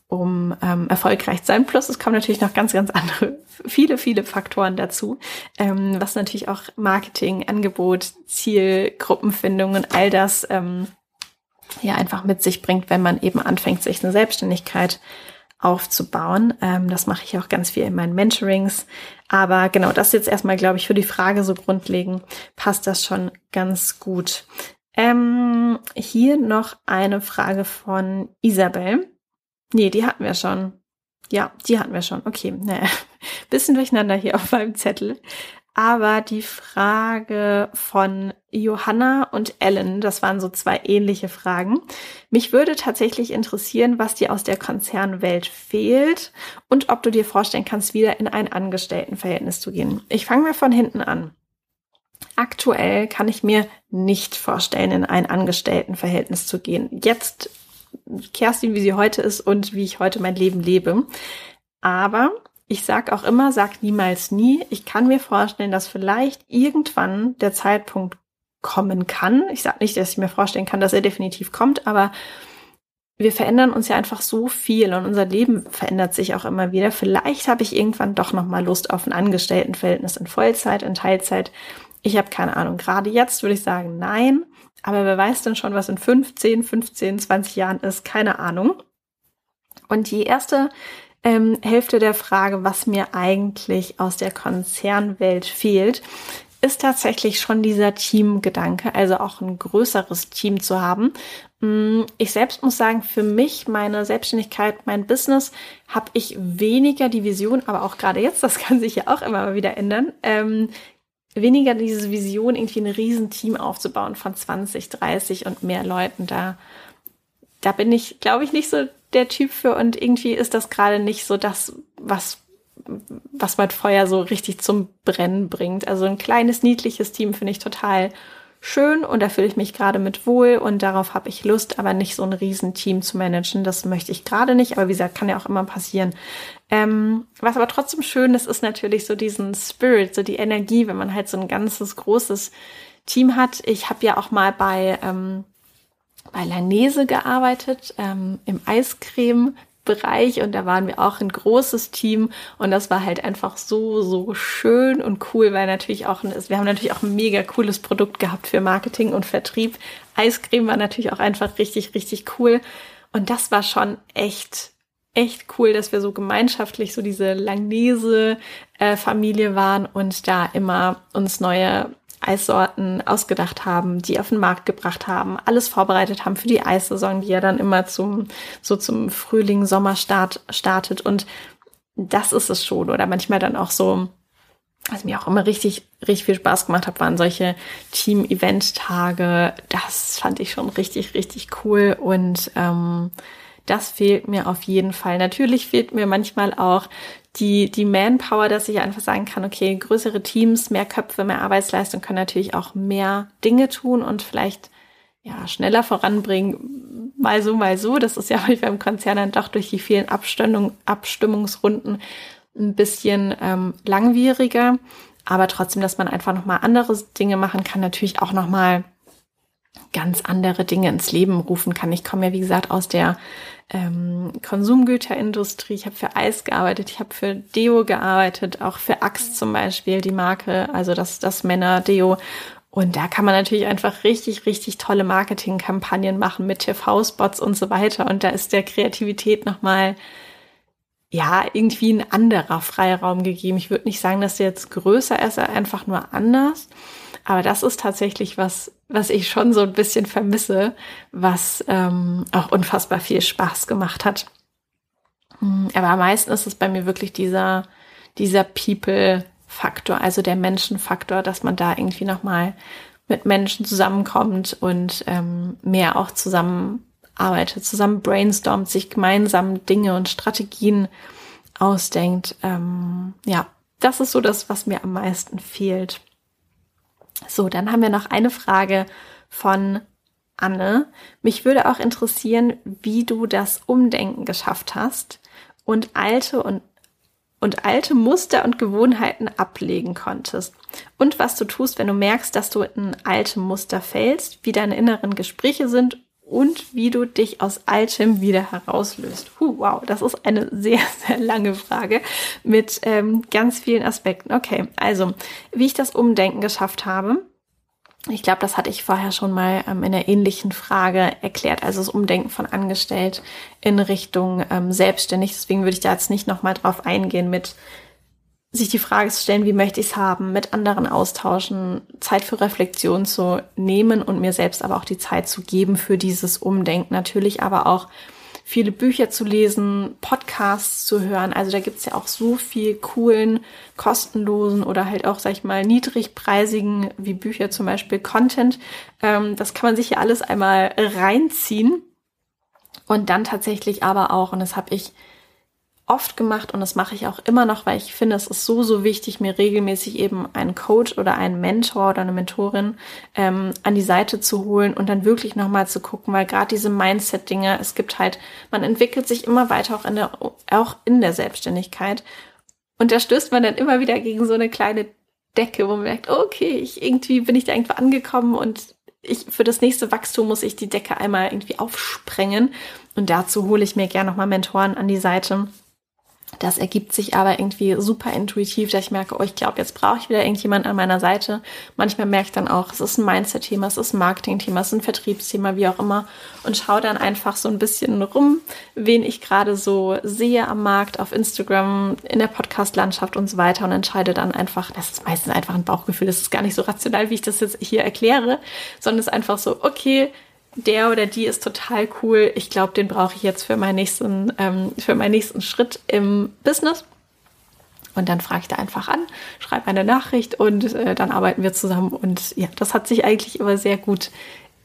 um ähm, erfolgreich zu sein. Plus es kommen natürlich noch ganz, ganz andere, viele, viele Faktoren dazu, ähm, was natürlich auch Marketing, Angebot, Ziel, Gruppenfindung und all das ähm, ja einfach mit sich bringt, wenn man eben anfängt, sich eine Selbstständigkeit aufzubauen. Ähm, das mache ich auch ganz viel in meinen Mentorings. Aber genau, das jetzt erstmal, glaube ich, für die Frage so grundlegend passt das schon ganz gut. Ähm, hier noch eine Frage von Isabel. Nee, die hatten wir schon. Ja, die hatten wir schon. Okay, [laughs] naja, bisschen durcheinander hier auf meinem Zettel. Aber die Frage von Johanna und Ellen, das waren so zwei ähnliche Fragen. Mich würde tatsächlich interessieren, was dir aus der Konzernwelt fehlt und ob du dir vorstellen kannst, wieder in ein Angestelltenverhältnis zu gehen. Ich fange mal von hinten an. Aktuell kann ich mir nicht vorstellen, in ein Angestelltenverhältnis zu gehen. Jetzt Kerstin, wie sie heute ist und wie ich heute mein Leben lebe. Aber ich sag auch immer, sag niemals nie. Ich kann mir vorstellen, dass vielleicht irgendwann der Zeitpunkt kommen kann. Ich sage nicht, dass ich mir vorstellen kann, dass er definitiv kommt, aber wir verändern uns ja einfach so viel und unser Leben verändert sich auch immer wieder. Vielleicht habe ich irgendwann doch noch mal Lust auf ein Angestelltenverhältnis in Vollzeit, in Teilzeit. Ich habe keine Ahnung. Gerade jetzt würde ich sagen, nein. Aber wer weiß denn schon, was in 15, 15, 20 Jahren ist? Keine Ahnung. Und die erste ähm, Hälfte der Frage, was mir eigentlich aus der Konzernwelt fehlt, ist tatsächlich schon dieser Teamgedanke, also auch ein größeres Team zu haben. Mm, ich selbst muss sagen, für mich, meine Selbstständigkeit, mein Business, habe ich weniger die Vision, aber auch gerade jetzt, das kann sich ja auch immer wieder ändern, ähm, weniger diese Vision, irgendwie ein Riesenteam aufzubauen von 20, 30 und mehr Leuten. Da, da bin ich, glaube ich, nicht so der Typ für und irgendwie ist das gerade nicht so das, was was mein Feuer so richtig zum Brennen bringt. Also ein kleines, niedliches Team finde ich total schön und da fühle ich mich gerade mit wohl und darauf habe ich Lust, aber nicht so ein Riesenteam zu managen. Das möchte ich gerade nicht, aber wie gesagt, kann ja auch immer passieren. Ähm, was aber trotzdem schön ist, ist natürlich so diesen Spirit, so die Energie, wenn man halt so ein ganzes großes Team hat. Ich habe ja auch mal bei ähm, bei Lanese gearbeitet, ähm, im Eiscreme Bereich und da waren wir auch ein großes Team und das war halt einfach so, so schön und cool, weil natürlich auch, wir haben natürlich auch ein mega cooles Produkt gehabt für Marketing und Vertrieb. Eiscreme war natürlich auch einfach richtig, richtig cool und das war schon echt, echt cool, dass wir so gemeinschaftlich so diese Langnese-Familie äh, waren und da immer uns neue Eissorten ausgedacht haben, die auf den Markt gebracht haben, alles vorbereitet haben für die Eissaison, die ja dann immer zum, so zum Frühling, Sommerstart startet. Und das ist es schon. Oder manchmal dann auch so, was mir auch immer richtig, richtig viel Spaß gemacht hat, waren solche Team-Event-Tage. Das fand ich schon richtig, richtig cool. Und ähm, das fehlt mir auf jeden Fall. Natürlich fehlt mir manchmal auch die, die Manpower, dass ich einfach sagen kann, okay, größere Teams, mehr Köpfe, mehr Arbeitsleistung können natürlich auch mehr Dinge tun und vielleicht ja, schneller voranbringen. Mal so, mal so. Das ist ja [laughs] häufig beim Konzern dann doch durch die vielen Abstimmung, Abstimmungsrunden ein bisschen ähm, langwieriger. Aber trotzdem, dass man einfach nochmal andere Dinge machen kann, natürlich auch nochmal ganz andere Dinge ins Leben rufen kann. Ich komme ja, wie gesagt, aus der ähm, Konsumgüterindustrie. Ich habe für Eis gearbeitet, ich habe für Deo gearbeitet, auch für Axe zum Beispiel, die Marke, also das, das Männer-Deo. Und da kann man natürlich einfach richtig, richtig tolle Marketingkampagnen machen mit TV-Spots und so weiter. Und da ist der Kreativität nochmal, ja, irgendwie ein anderer Freiraum gegeben. Ich würde nicht sagen, dass der jetzt größer ist, einfach nur anders. Aber das ist tatsächlich was, was ich schon so ein bisschen vermisse, was ähm, auch unfassbar viel Spaß gemacht hat. Hm, aber am meisten ist es bei mir wirklich dieser, dieser People-Faktor, also der Menschen-Faktor, dass man da irgendwie nochmal mit Menschen zusammenkommt und ähm, mehr auch zusammenarbeitet, zusammen brainstormt, sich gemeinsam Dinge und Strategien ausdenkt. Ähm, ja, das ist so das, was mir am meisten fehlt. So, dann haben wir noch eine Frage von Anne. Mich würde auch interessieren, wie du das Umdenken geschafft hast und alte und und alte Muster und Gewohnheiten ablegen konntest. Und was du tust, wenn du merkst, dass du in alte Muster fällst, wie deine inneren Gespräche sind und wie du dich aus Altem wieder herauslöst. Huh, wow, das ist eine sehr, [laughs] sehr lange Frage mit ähm, ganz vielen Aspekten. Okay, also wie ich das Umdenken geschafft habe. Ich glaube, das hatte ich vorher schon mal ähm, in einer ähnlichen Frage erklärt. Also das Umdenken von angestellt in Richtung ähm, selbstständig. Deswegen würde ich da jetzt nicht nochmal drauf eingehen mit sich die Frage zu stellen, wie möchte ich es haben, mit anderen austauschen, Zeit für Reflexion zu nehmen und mir selbst aber auch die Zeit zu geben für dieses Umdenken. Natürlich aber auch viele Bücher zu lesen, Podcasts zu hören. Also da gibt's ja auch so viel coolen, kostenlosen oder halt auch, sag ich mal, niedrigpreisigen, wie Bücher zum Beispiel, Content. Ähm, das kann man sich ja alles einmal reinziehen. Und dann tatsächlich aber auch, und das habe ich oft gemacht und das mache ich auch immer noch, weil ich finde, es ist so, so wichtig, mir regelmäßig eben einen Coach oder einen Mentor oder eine Mentorin ähm, an die Seite zu holen und dann wirklich nochmal zu gucken, weil gerade diese Mindset-Dinge, es gibt halt, man entwickelt sich immer weiter auch in der, auch in der Selbstständigkeit und da stößt man dann immer wieder gegen so eine kleine Decke, wo man merkt, okay, ich, irgendwie bin ich da irgendwo angekommen und ich, für das nächste Wachstum muss ich die Decke einmal irgendwie aufsprengen. Und dazu hole ich mir gerne nochmal Mentoren an die Seite, das ergibt sich aber irgendwie super intuitiv, dass ich merke, oh, ich glaube, jetzt brauche ich wieder irgendjemand an meiner Seite. Manchmal merke ich dann auch, es ist ein Mindset-Thema, es ist ein Marketing-Thema, es ist ein Vertriebsthema, wie auch immer. Und schaue dann einfach so ein bisschen rum, wen ich gerade so sehe am Markt, auf Instagram, in der Podcast-Landschaft und so weiter und entscheide dann einfach, das ist meistens einfach ein Bauchgefühl, das ist gar nicht so rational, wie ich das jetzt hier erkläre, sondern es ist einfach so, okay, der oder die ist total cool. Ich glaube, den brauche ich jetzt für meinen nächsten, ähm, für meinen nächsten Schritt im Business. Und dann frage ich da einfach an, schreibe eine Nachricht und äh, dann arbeiten wir zusammen. Und ja, das hat sich eigentlich immer sehr gut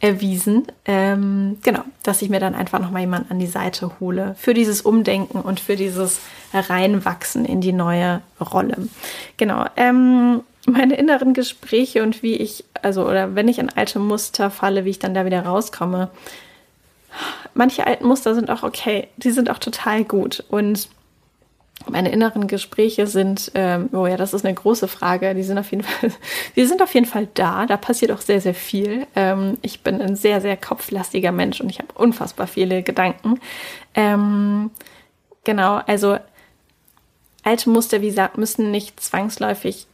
erwiesen. Ähm, genau, dass ich mir dann einfach nochmal jemanden an die Seite hole für dieses Umdenken und für dieses Reinwachsen in die neue Rolle. Genau. Ähm, meine inneren Gespräche und wie ich, also oder wenn ich in alte Muster falle, wie ich dann da wieder rauskomme. Manche alten Muster sind auch okay, die sind auch total gut und meine inneren Gespräche sind, ähm, oh ja, das ist eine große Frage. Die sind auf jeden Fall, [laughs] die sind auf jeden Fall da. Da passiert auch sehr, sehr viel. Ähm, ich bin ein sehr, sehr kopflastiger Mensch und ich habe unfassbar viele Gedanken. Ähm, genau, also alte Muster, wie gesagt, müssen nicht zwangsläufig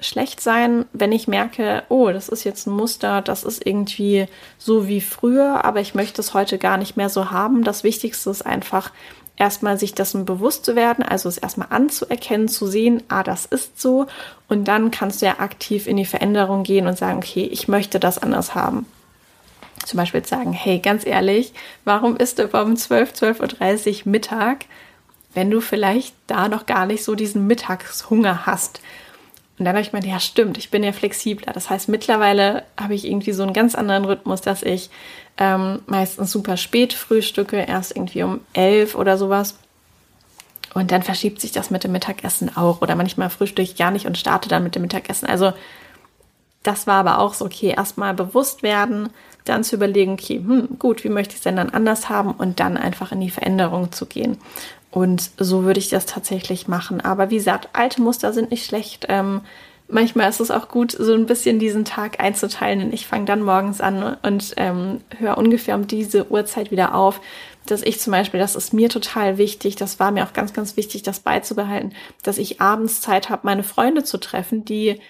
schlecht sein, wenn ich merke, oh, das ist jetzt ein Muster, das ist irgendwie so wie früher, aber ich möchte es heute gar nicht mehr so haben. Das Wichtigste ist einfach, erstmal sich dessen bewusst zu werden, also es erstmal anzuerkennen, zu sehen, ah, das ist so. Und dann kannst du ja aktiv in die Veränderung gehen und sagen, okay, ich möchte das anders haben. Zum Beispiel sagen, hey, ganz ehrlich, warum isst du um 12, 12.30 Uhr Mittag, wenn du vielleicht da noch gar nicht so diesen Mittagshunger hast? Und dann habe ich gemeint, ja stimmt, ich bin ja flexibler. Das heißt, mittlerweile habe ich irgendwie so einen ganz anderen Rhythmus, dass ich ähm, meistens super spät frühstücke, erst irgendwie um elf oder sowas. Und dann verschiebt sich das mit dem Mittagessen auch. Oder manchmal frühstücke ich gar nicht und starte dann mit dem Mittagessen. Also das war aber auch so, okay, erstmal bewusst werden, dann zu überlegen, okay, hm, gut, wie möchte ich es denn dann anders haben und dann einfach in die Veränderung zu gehen. Und so würde ich das tatsächlich machen. Aber wie gesagt, alte Muster sind nicht schlecht. Ähm, manchmal ist es auch gut, so ein bisschen diesen Tag einzuteilen. Und ich fange dann morgens an und ähm, höre ungefähr um diese Uhrzeit wieder auf. Dass ich zum Beispiel, das ist mir total wichtig, das war mir auch ganz, ganz wichtig, das beizubehalten, dass ich abends Zeit habe, meine Freunde zu treffen, die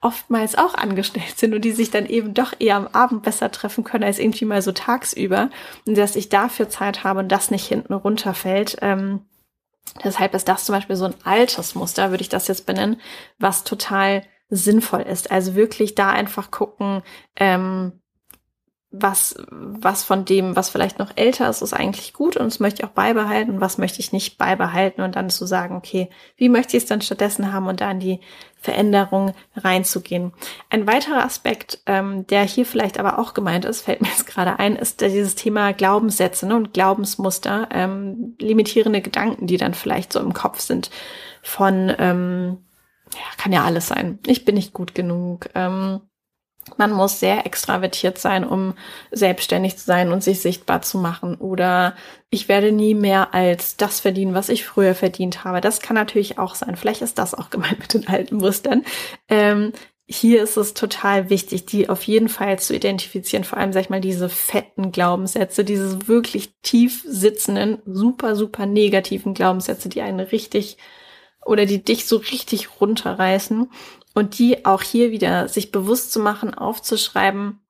oftmals auch angestellt sind und die sich dann eben doch eher am Abend besser treffen können als irgendwie mal so tagsüber. Und dass ich dafür Zeit habe und das nicht hinten runterfällt. Ähm, deshalb ist das zum Beispiel so ein altes Muster, würde ich das jetzt benennen, was total sinnvoll ist. Also wirklich da einfach gucken, ähm, was, was von dem, was vielleicht noch älter ist, ist eigentlich gut und das möchte ich auch beibehalten, was möchte ich nicht beibehalten und dann zu sagen, okay, wie möchte ich es dann stattdessen haben und da in die Veränderung reinzugehen. Ein weiterer Aspekt, ähm, der hier vielleicht aber auch gemeint ist, fällt mir jetzt gerade ein, ist dieses Thema Glaubenssätze ne, und Glaubensmuster, ähm, limitierende Gedanken, die dann vielleicht so im Kopf sind von, ähm, ja, kann ja alles sein. Ich bin nicht gut genug. Ähm, man muss sehr extravertiert sein, um selbstständig zu sein und sich sichtbar zu machen. Oder ich werde nie mehr als das verdienen, was ich früher verdient habe. Das kann natürlich auch sein. Vielleicht ist das auch gemeint mit den alten Mustern. Ähm, hier ist es total wichtig, die auf jeden Fall zu identifizieren. Vor allem, sag ich mal, diese fetten Glaubenssätze, diese wirklich tief sitzenden, super, super negativen Glaubenssätze, die einen richtig oder die dich so richtig runterreißen und die auch hier wieder sich bewusst zu machen, aufzuschreiben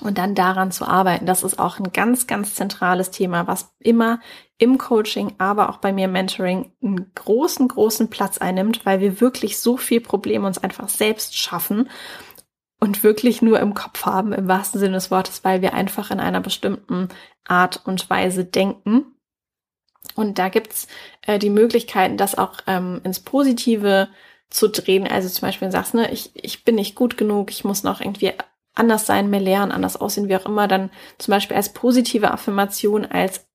und dann daran zu arbeiten. Das ist auch ein ganz, ganz zentrales Thema, was immer im Coaching, aber auch bei mir Mentoring einen großen, großen Platz einnimmt, weil wir wirklich so viel Probleme uns einfach selbst schaffen und wirklich nur im Kopf haben, im wahrsten Sinne des Wortes, weil wir einfach in einer bestimmten Art und Weise denken. Und da gibt's äh, die Möglichkeiten, das auch ähm, ins Positive zu drehen. Also zum Beispiel sagst, ne, ich, ich bin nicht gut genug, ich muss noch irgendwie anders sein, mehr lernen, anders aussehen, wie auch immer, dann zum Beispiel als positive Affirmation, als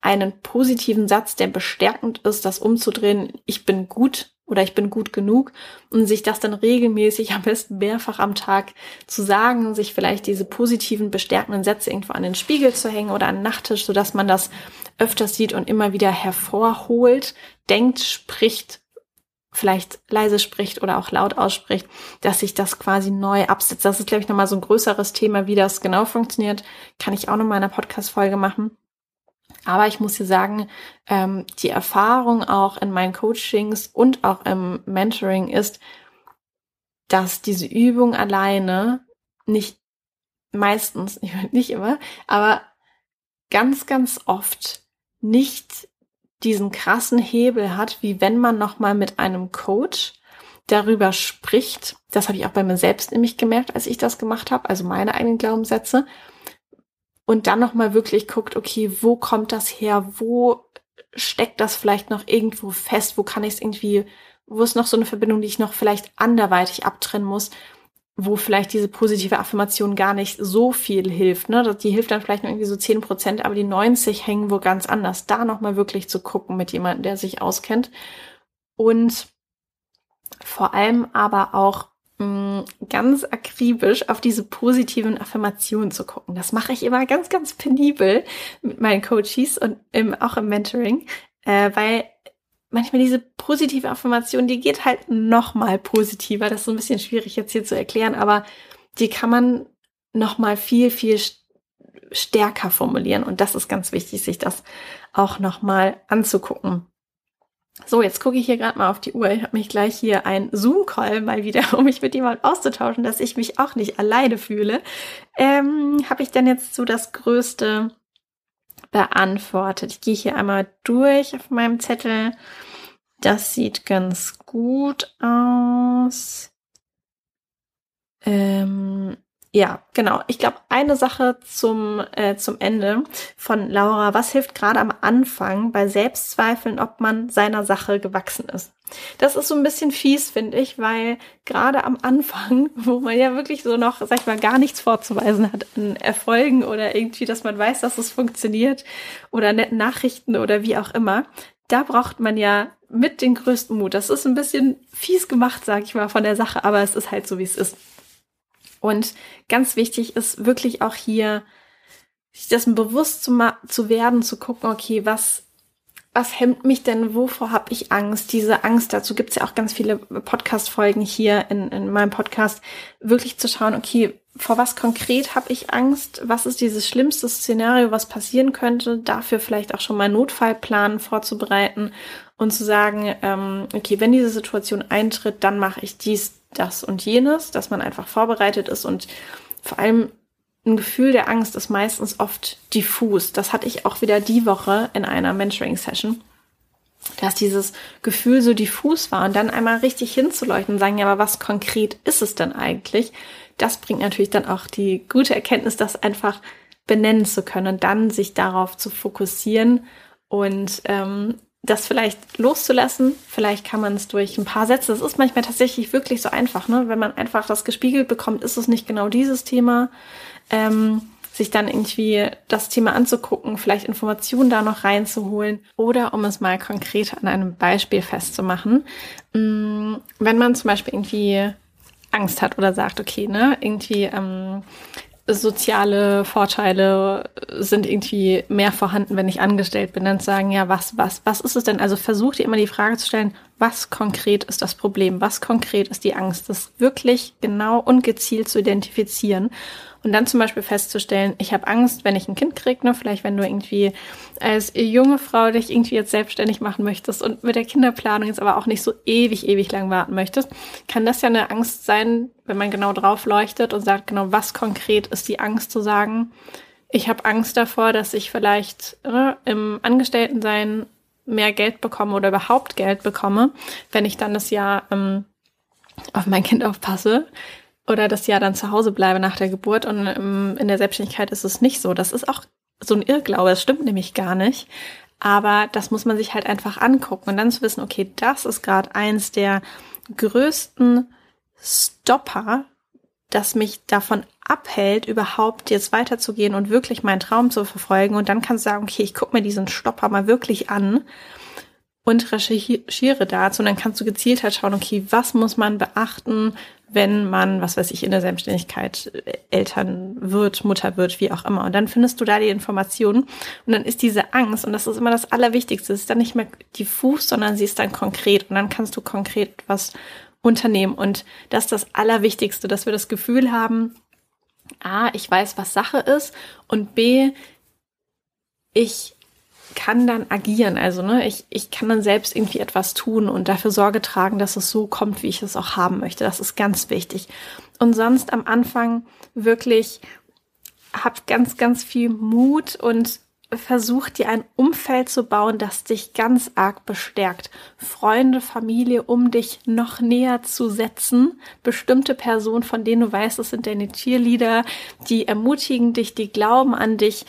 einen positiven Satz, der bestärkend ist, das umzudrehen, ich bin gut oder ich bin gut genug und sich das dann regelmäßig am besten mehrfach am Tag zu sagen, sich vielleicht diese positiven, bestärkenden Sätze irgendwo an den Spiegel zu hängen oder an den Nachttisch, sodass man das öfters sieht und immer wieder hervorholt, denkt, spricht vielleicht leise spricht oder auch laut ausspricht, dass sich das quasi neu absetzt. Das ist, glaube ich, nochmal so ein größeres Thema, wie das genau funktioniert. Kann ich auch nochmal in einer Podcast-Folge machen. Aber ich muss hier sagen, ähm, die Erfahrung auch in meinen Coachings und auch im Mentoring ist, dass diese Übung alleine nicht meistens, [laughs] nicht immer, aber ganz, ganz oft nicht diesen krassen Hebel hat, wie wenn man nochmal mit einem Coach darüber spricht. Das habe ich auch bei mir selbst nämlich gemerkt, als ich das gemacht habe, also meine eigenen Glaubenssätze. Und dann nochmal wirklich guckt, okay, wo kommt das her? Wo steckt das vielleicht noch irgendwo fest? Wo kann ich es irgendwie, wo ist noch so eine Verbindung, die ich noch vielleicht anderweitig abtrennen muss? Wo vielleicht diese positive Affirmation gar nicht so viel hilft. Ne? Die hilft dann vielleicht nur irgendwie so zehn Prozent, aber die 90 hängen wo ganz anders. Da nochmal wirklich zu gucken mit jemandem, der sich auskennt. Und vor allem aber auch mm, ganz akribisch auf diese positiven Affirmationen zu gucken. Das mache ich immer ganz, ganz penibel mit meinen Coaches und im, auch im Mentoring, äh, weil manchmal diese positive Affirmation, die geht halt noch mal positiver. Das ist ein bisschen schwierig jetzt hier zu erklären, aber die kann man noch mal viel, viel stärker formulieren. Und das ist ganz wichtig, sich das auch noch mal anzugucken. So, jetzt gucke ich hier gerade mal auf die Uhr. Ich habe mich gleich hier ein Zoom-Call mal wieder, [laughs] um mich mit jemandem auszutauschen, dass ich mich auch nicht alleine fühle. Ähm, habe ich denn jetzt so das Größte beantwortet? Ich gehe hier einmal durch auf meinem Zettel. Das sieht ganz gut aus. Ähm, ja, genau. Ich glaube, eine Sache zum, äh, zum Ende von Laura. Was hilft gerade am Anfang bei Selbstzweifeln, ob man seiner Sache gewachsen ist? Das ist so ein bisschen fies, finde ich, weil gerade am Anfang, [laughs] wo man ja wirklich so noch, sag ich mal, gar nichts vorzuweisen hat an Erfolgen oder irgendwie, dass man weiß, dass es funktioniert oder netten Nachrichten oder wie auch immer, da braucht man ja mit den größten Mut. Das ist ein bisschen fies gemacht, sag ich mal, von der Sache, aber es ist halt so, wie es ist. Und ganz wichtig ist wirklich auch hier, sich dessen bewusst zu, zu werden, zu gucken, okay, was, was hemmt mich denn, wovor habe ich Angst? Diese Angst, dazu gibt's ja auch ganz viele Podcast-Folgen hier in, in meinem Podcast, wirklich zu schauen, okay, vor was konkret habe ich Angst? Was ist dieses schlimmste Szenario, was passieren könnte? Dafür vielleicht auch schon mal Notfallplan vorzubereiten und zu sagen, ähm, okay, wenn diese Situation eintritt, dann mache ich dies, das und jenes, dass man einfach vorbereitet ist und vor allem ein Gefühl der Angst ist meistens oft diffus. Das hatte ich auch wieder die Woche in einer Mentoring-Session, dass dieses Gefühl so diffus war und dann einmal richtig hinzuleuchten und sagen, ja, aber was konkret ist es denn eigentlich? Das bringt natürlich dann auch die gute Erkenntnis, das einfach benennen zu können und dann sich darauf zu fokussieren und ähm, das vielleicht loszulassen. Vielleicht kann man es durch ein paar Sätze. Das ist manchmal tatsächlich wirklich so einfach, ne? Wenn man einfach das gespiegelt bekommt, ist es nicht genau dieses Thema. Ähm, sich dann irgendwie das Thema anzugucken, vielleicht Informationen da noch reinzuholen oder um es mal konkret an einem Beispiel festzumachen. Mm, wenn man zum Beispiel irgendwie Angst hat oder sagt, okay, ne, irgendwie ähm, soziale Vorteile sind irgendwie mehr vorhanden, wenn ich angestellt bin, dann sagen, ja, was, was, was ist es denn? Also versucht ihr immer die Frage zu stellen, was konkret ist das Problem? Was konkret ist die Angst? Das wirklich genau und gezielt zu identifizieren und dann zum Beispiel festzustellen, ich habe Angst, wenn ich ein Kind kriege, ne? vielleicht wenn du irgendwie als junge Frau dich irgendwie jetzt selbstständig machen möchtest und mit der Kinderplanung jetzt aber auch nicht so ewig, ewig lang warten möchtest, kann das ja eine Angst sein, wenn man genau drauf leuchtet und sagt, genau, was konkret ist die Angst zu sagen, ich habe Angst davor, dass ich vielleicht ne, im Angestelltensein mehr Geld bekomme oder überhaupt Geld bekomme, wenn ich dann das Jahr ähm, auf mein Kind aufpasse oder das Jahr dann zu Hause bleibe nach der Geburt und ähm, in der Selbstständigkeit ist es nicht so. Das ist auch so ein Irrglaube, das stimmt nämlich gar nicht. Aber das muss man sich halt einfach angucken und dann zu wissen, okay, das ist gerade eins der größten Stopper, das mich davon abhält, überhaupt jetzt weiterzugehen und wirklich meinen Traum zu verfolgen. Und dann kannst du sagen, okay, ich gucke mir diesen Stopper mal wirklich an und recherchiere dazu. Und dann kannst du gezielt halt schauen, okay, was muss man beachten, wenn man, was weiß ich, in der Selbstständigkeit äh, Eltern wird, Mutter wird, wie auch immer. Und dann findest du da die Informationen und dann ist diese Angst, und das ist immer das Allerwichtigste, es ist dann nicht mehr diffus, sondern sie ist dann konkret und dann kannst du konkret was unternehmen. Und das ist das Allerwichtigste, dass wir das Gefühl haben, A, ich weiß, was Sache ist und B, ich kann dann agieren. Also, ne, ich, ich kann dann selbst irgendwie etwas tun und dafür Sorge tragen, dass es so kommt, wie ich es auch haben möchte. Das ist ganz wichtig. Und sonst am Anfang wirklich hab ganz, ganz viel Mut und versuch dir ein Umfeld zu bauen, das dich ganz arg bestärkt. Freunde, Familie, um dich noch näher zu setzen. Bestimmte Personen, von denen du weißt, es sind deine Cheerleader, die ermutigen dich, die glauben an dich,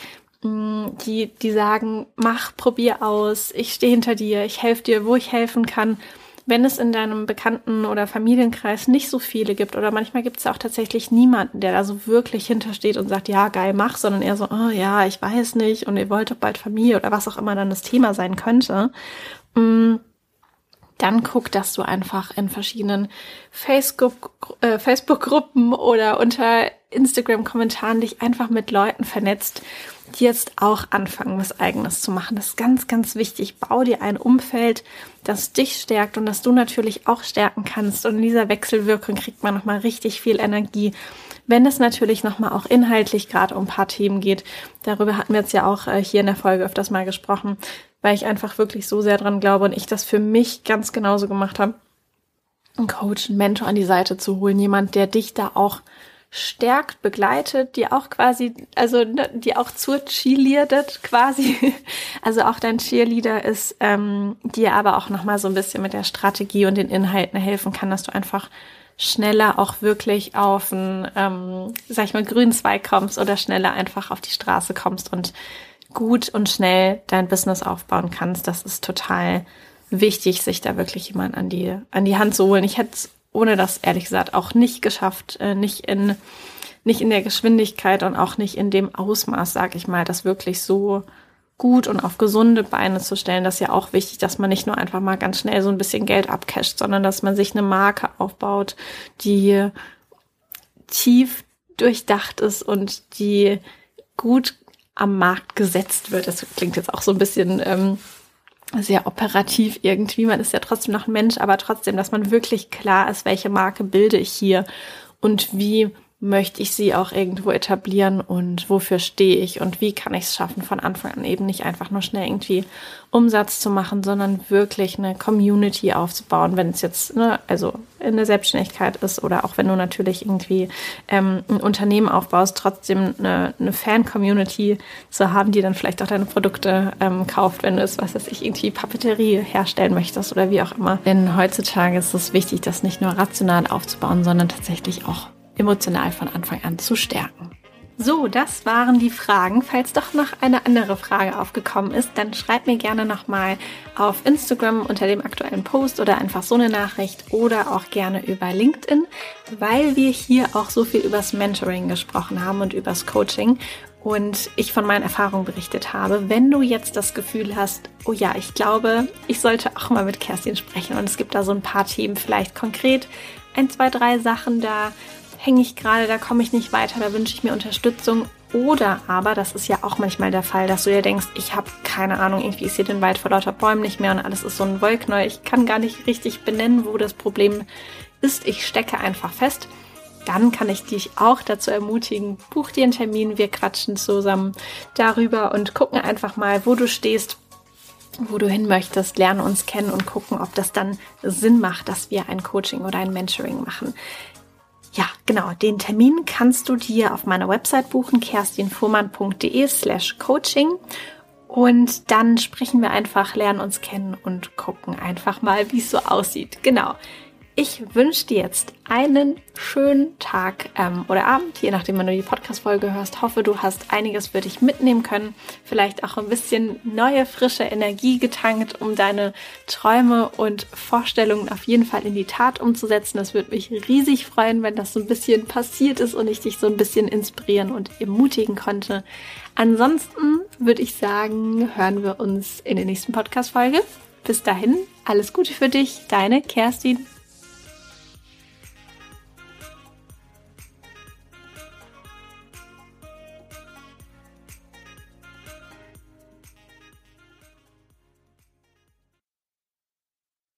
die, die sagen, mach, probier aus, ich stehe hinter dir, ich helfe dir, wo ich helfen kann. wenn es in deinem Bekannten- oder Familienkreis nicht so viele gibt oder manchmal gibt es auch tatsächlich niemanden, der da so wirklich hintersteht und sagt, ja, geil, mach, sondern eher so, oh ja, ich weiß nicht und ihr wollt doch bald Familie oder was auch immer dann das Thema sein könnte. Mm, dann guck, dass du einfach in verschiedenen äh, Facebook-Gruppen oder unter Instagram-Kommentaren dich einfach mit Leuten vernetzt, jetzt auch anfangen, was eigenes zu machen. Das ist ganz, ganz wichtig. Bau dir ein Umfeld, das dich stärkt und das du natürlich auch stärken kannst. Und in dieser Wechselwirkung kriegt man nochmal richtig viel Energie. Wenn es natürlich nochmal auch inhaltlich gerade um ein paar Themen geht, darüber hatten wir jetzt ja auch äh, hier in der Folge öfters mal gesprochen, weil ich einfach wirklich so sehr dran glaube und ich das für mich ganz genauso gemacht habe, einen Coach, einen Mentor an die Seite zu holen, jemand, der dich da auch stärkt, begleitet, die auch quasi, also ne, die auch zur cheerleadet quasi. [laughs] Also auch dein Cheerleader ist, ähm, dir aber auch nochmal so ein bisschen mit der Strategie und den Inhalten helfen kann, dass du einfach schneller auch wirklich auf einen, ähm, sag ich mal, grünen Zweig kommst oder schneller einfach auf die Straße kommst und gut und schnell dein Business aufbauen kannst. Das ist total wichtig, sich da wirklich jemand an die, an die Hand zu holen. Ich hätte ohne das ehrlich gesagt auch nicht geschafft, äh, nicht in, nicht in der Geschwindigkeit und auch nicht in dem Ausmaß, sag ich mal, das wirklich so gut und auf gesunde Beine zu stellen. Das ist ja auch wichtig, dass man nicht nur einfach mal ganz schnell so ein bisschen Geld abcasht, sondern dass man sich eine Marke aufbaut, die tief durchdacht ist und die gut am Markt gesetzt wird. Das klingt jetzt auch so ein bisschen ähm, sehr operativ irgendwie. Man ist ja trotzdem noch ein Mensch, aber trotzdem, dass man wirklich klar ist, welche Marke bilde ich hier und wie möchte ich sie auch irgendwo etablieren und wofür stehe ich und wie kann ich es schaffen, von Anfang an eben nicht einfach nur schnell irgendwie Umsatz zu machen, sondern wirklich eine Community aufzubauen, wenn es jetzt, ne, also in der Selbstständigkeit ist oder auch wenn du natürlich irgendwie ähm, ein Unternehmen aufbaust, trotzdem eine, eine Fan-Community zu haben, die dann vielleicht auch deine Produkte ähm, kauft, wenn du es, was weiß ich, irgendwie Papeterie herstellen möchtest oder wie auch immer. Denn heutzutage ist es wichtig, das nicht nur rational aufzubauen, sondern tatsächlich auch emotional von Anfang an zu stärken. So, das waren die Fragen. Falls doch noch eine andere Frage aufgekommen ist, dann schreib mir gerne nochmal auf Instagram unter dem aktuellen Post oder einfach so eine Nachricht oder auch gerne über LinkedIn, weil wir hier auch so viel übers Mentoring gesprochen haben und übers Coaching und ich von meinen Erfahrungen berichtet habe. Wenn du jetzt das Gefühl hast, oh ja, ich glaube, ich sollte auch mal mit Kerstin sprechen und es gibt da so ein paar Themen, vielleicht konkret ein, zwei, drei Sachen da, hänge ich gerade, da komme ich nicht weiter, da wünsche ich mir Unterstützung. Oder aber, das ist ja auch manchmal der Fall, dass du dir denkst, ich habe keine Ahnung, irgendwie ist hier den Wald vor lauter Bäumen nicht mehr und alles ist so ein Wollknäuel. Ich kann gar nicht richtig benennen, wo das Problem ist. Ich stecke einfach fest. Dann kann ich dich auch dazu ermutigen, buch dir einen Termin, wir quatschen zusammen darüber und gucken einfach mal, wo du stehst, wo du hin möchtest, lernen uns kennen und gucken, ob das dann Sinn macht, dass wir ein Coaching oder ein Mentoring machen. Ja, genau. Den Termin kannst du dir auf meiner Website buchen, kerstinfuhrmann.de slash coaching. Und dann sprechen wir einfach, lernen uns kennen und gucken einfach mal, wie es so aussieht. Genau. Ich wünsche dir jetzt einen schönen Tag ähm, oder Abend, je nachdem, wann du die Podcast-Folge hörst. Hoffe, du hast einiges für dich mitnehmen können. Vielleicht auch ein bisschen neue, frische Energie getankt, um deine Träume und Vorstellungen auf jeden Fall in die Tat umzusetzen. Das würde mich riesig freuen, wenn das so ein bisschen passiert ist und ich dich so ein bisschen inspirieren und ermutigen konnte. Ansonsten würde ich sagen, hören wir uns in der nächsten Podcast-Folge. Bis dahin, alles Gute für dich, deine Kerstin.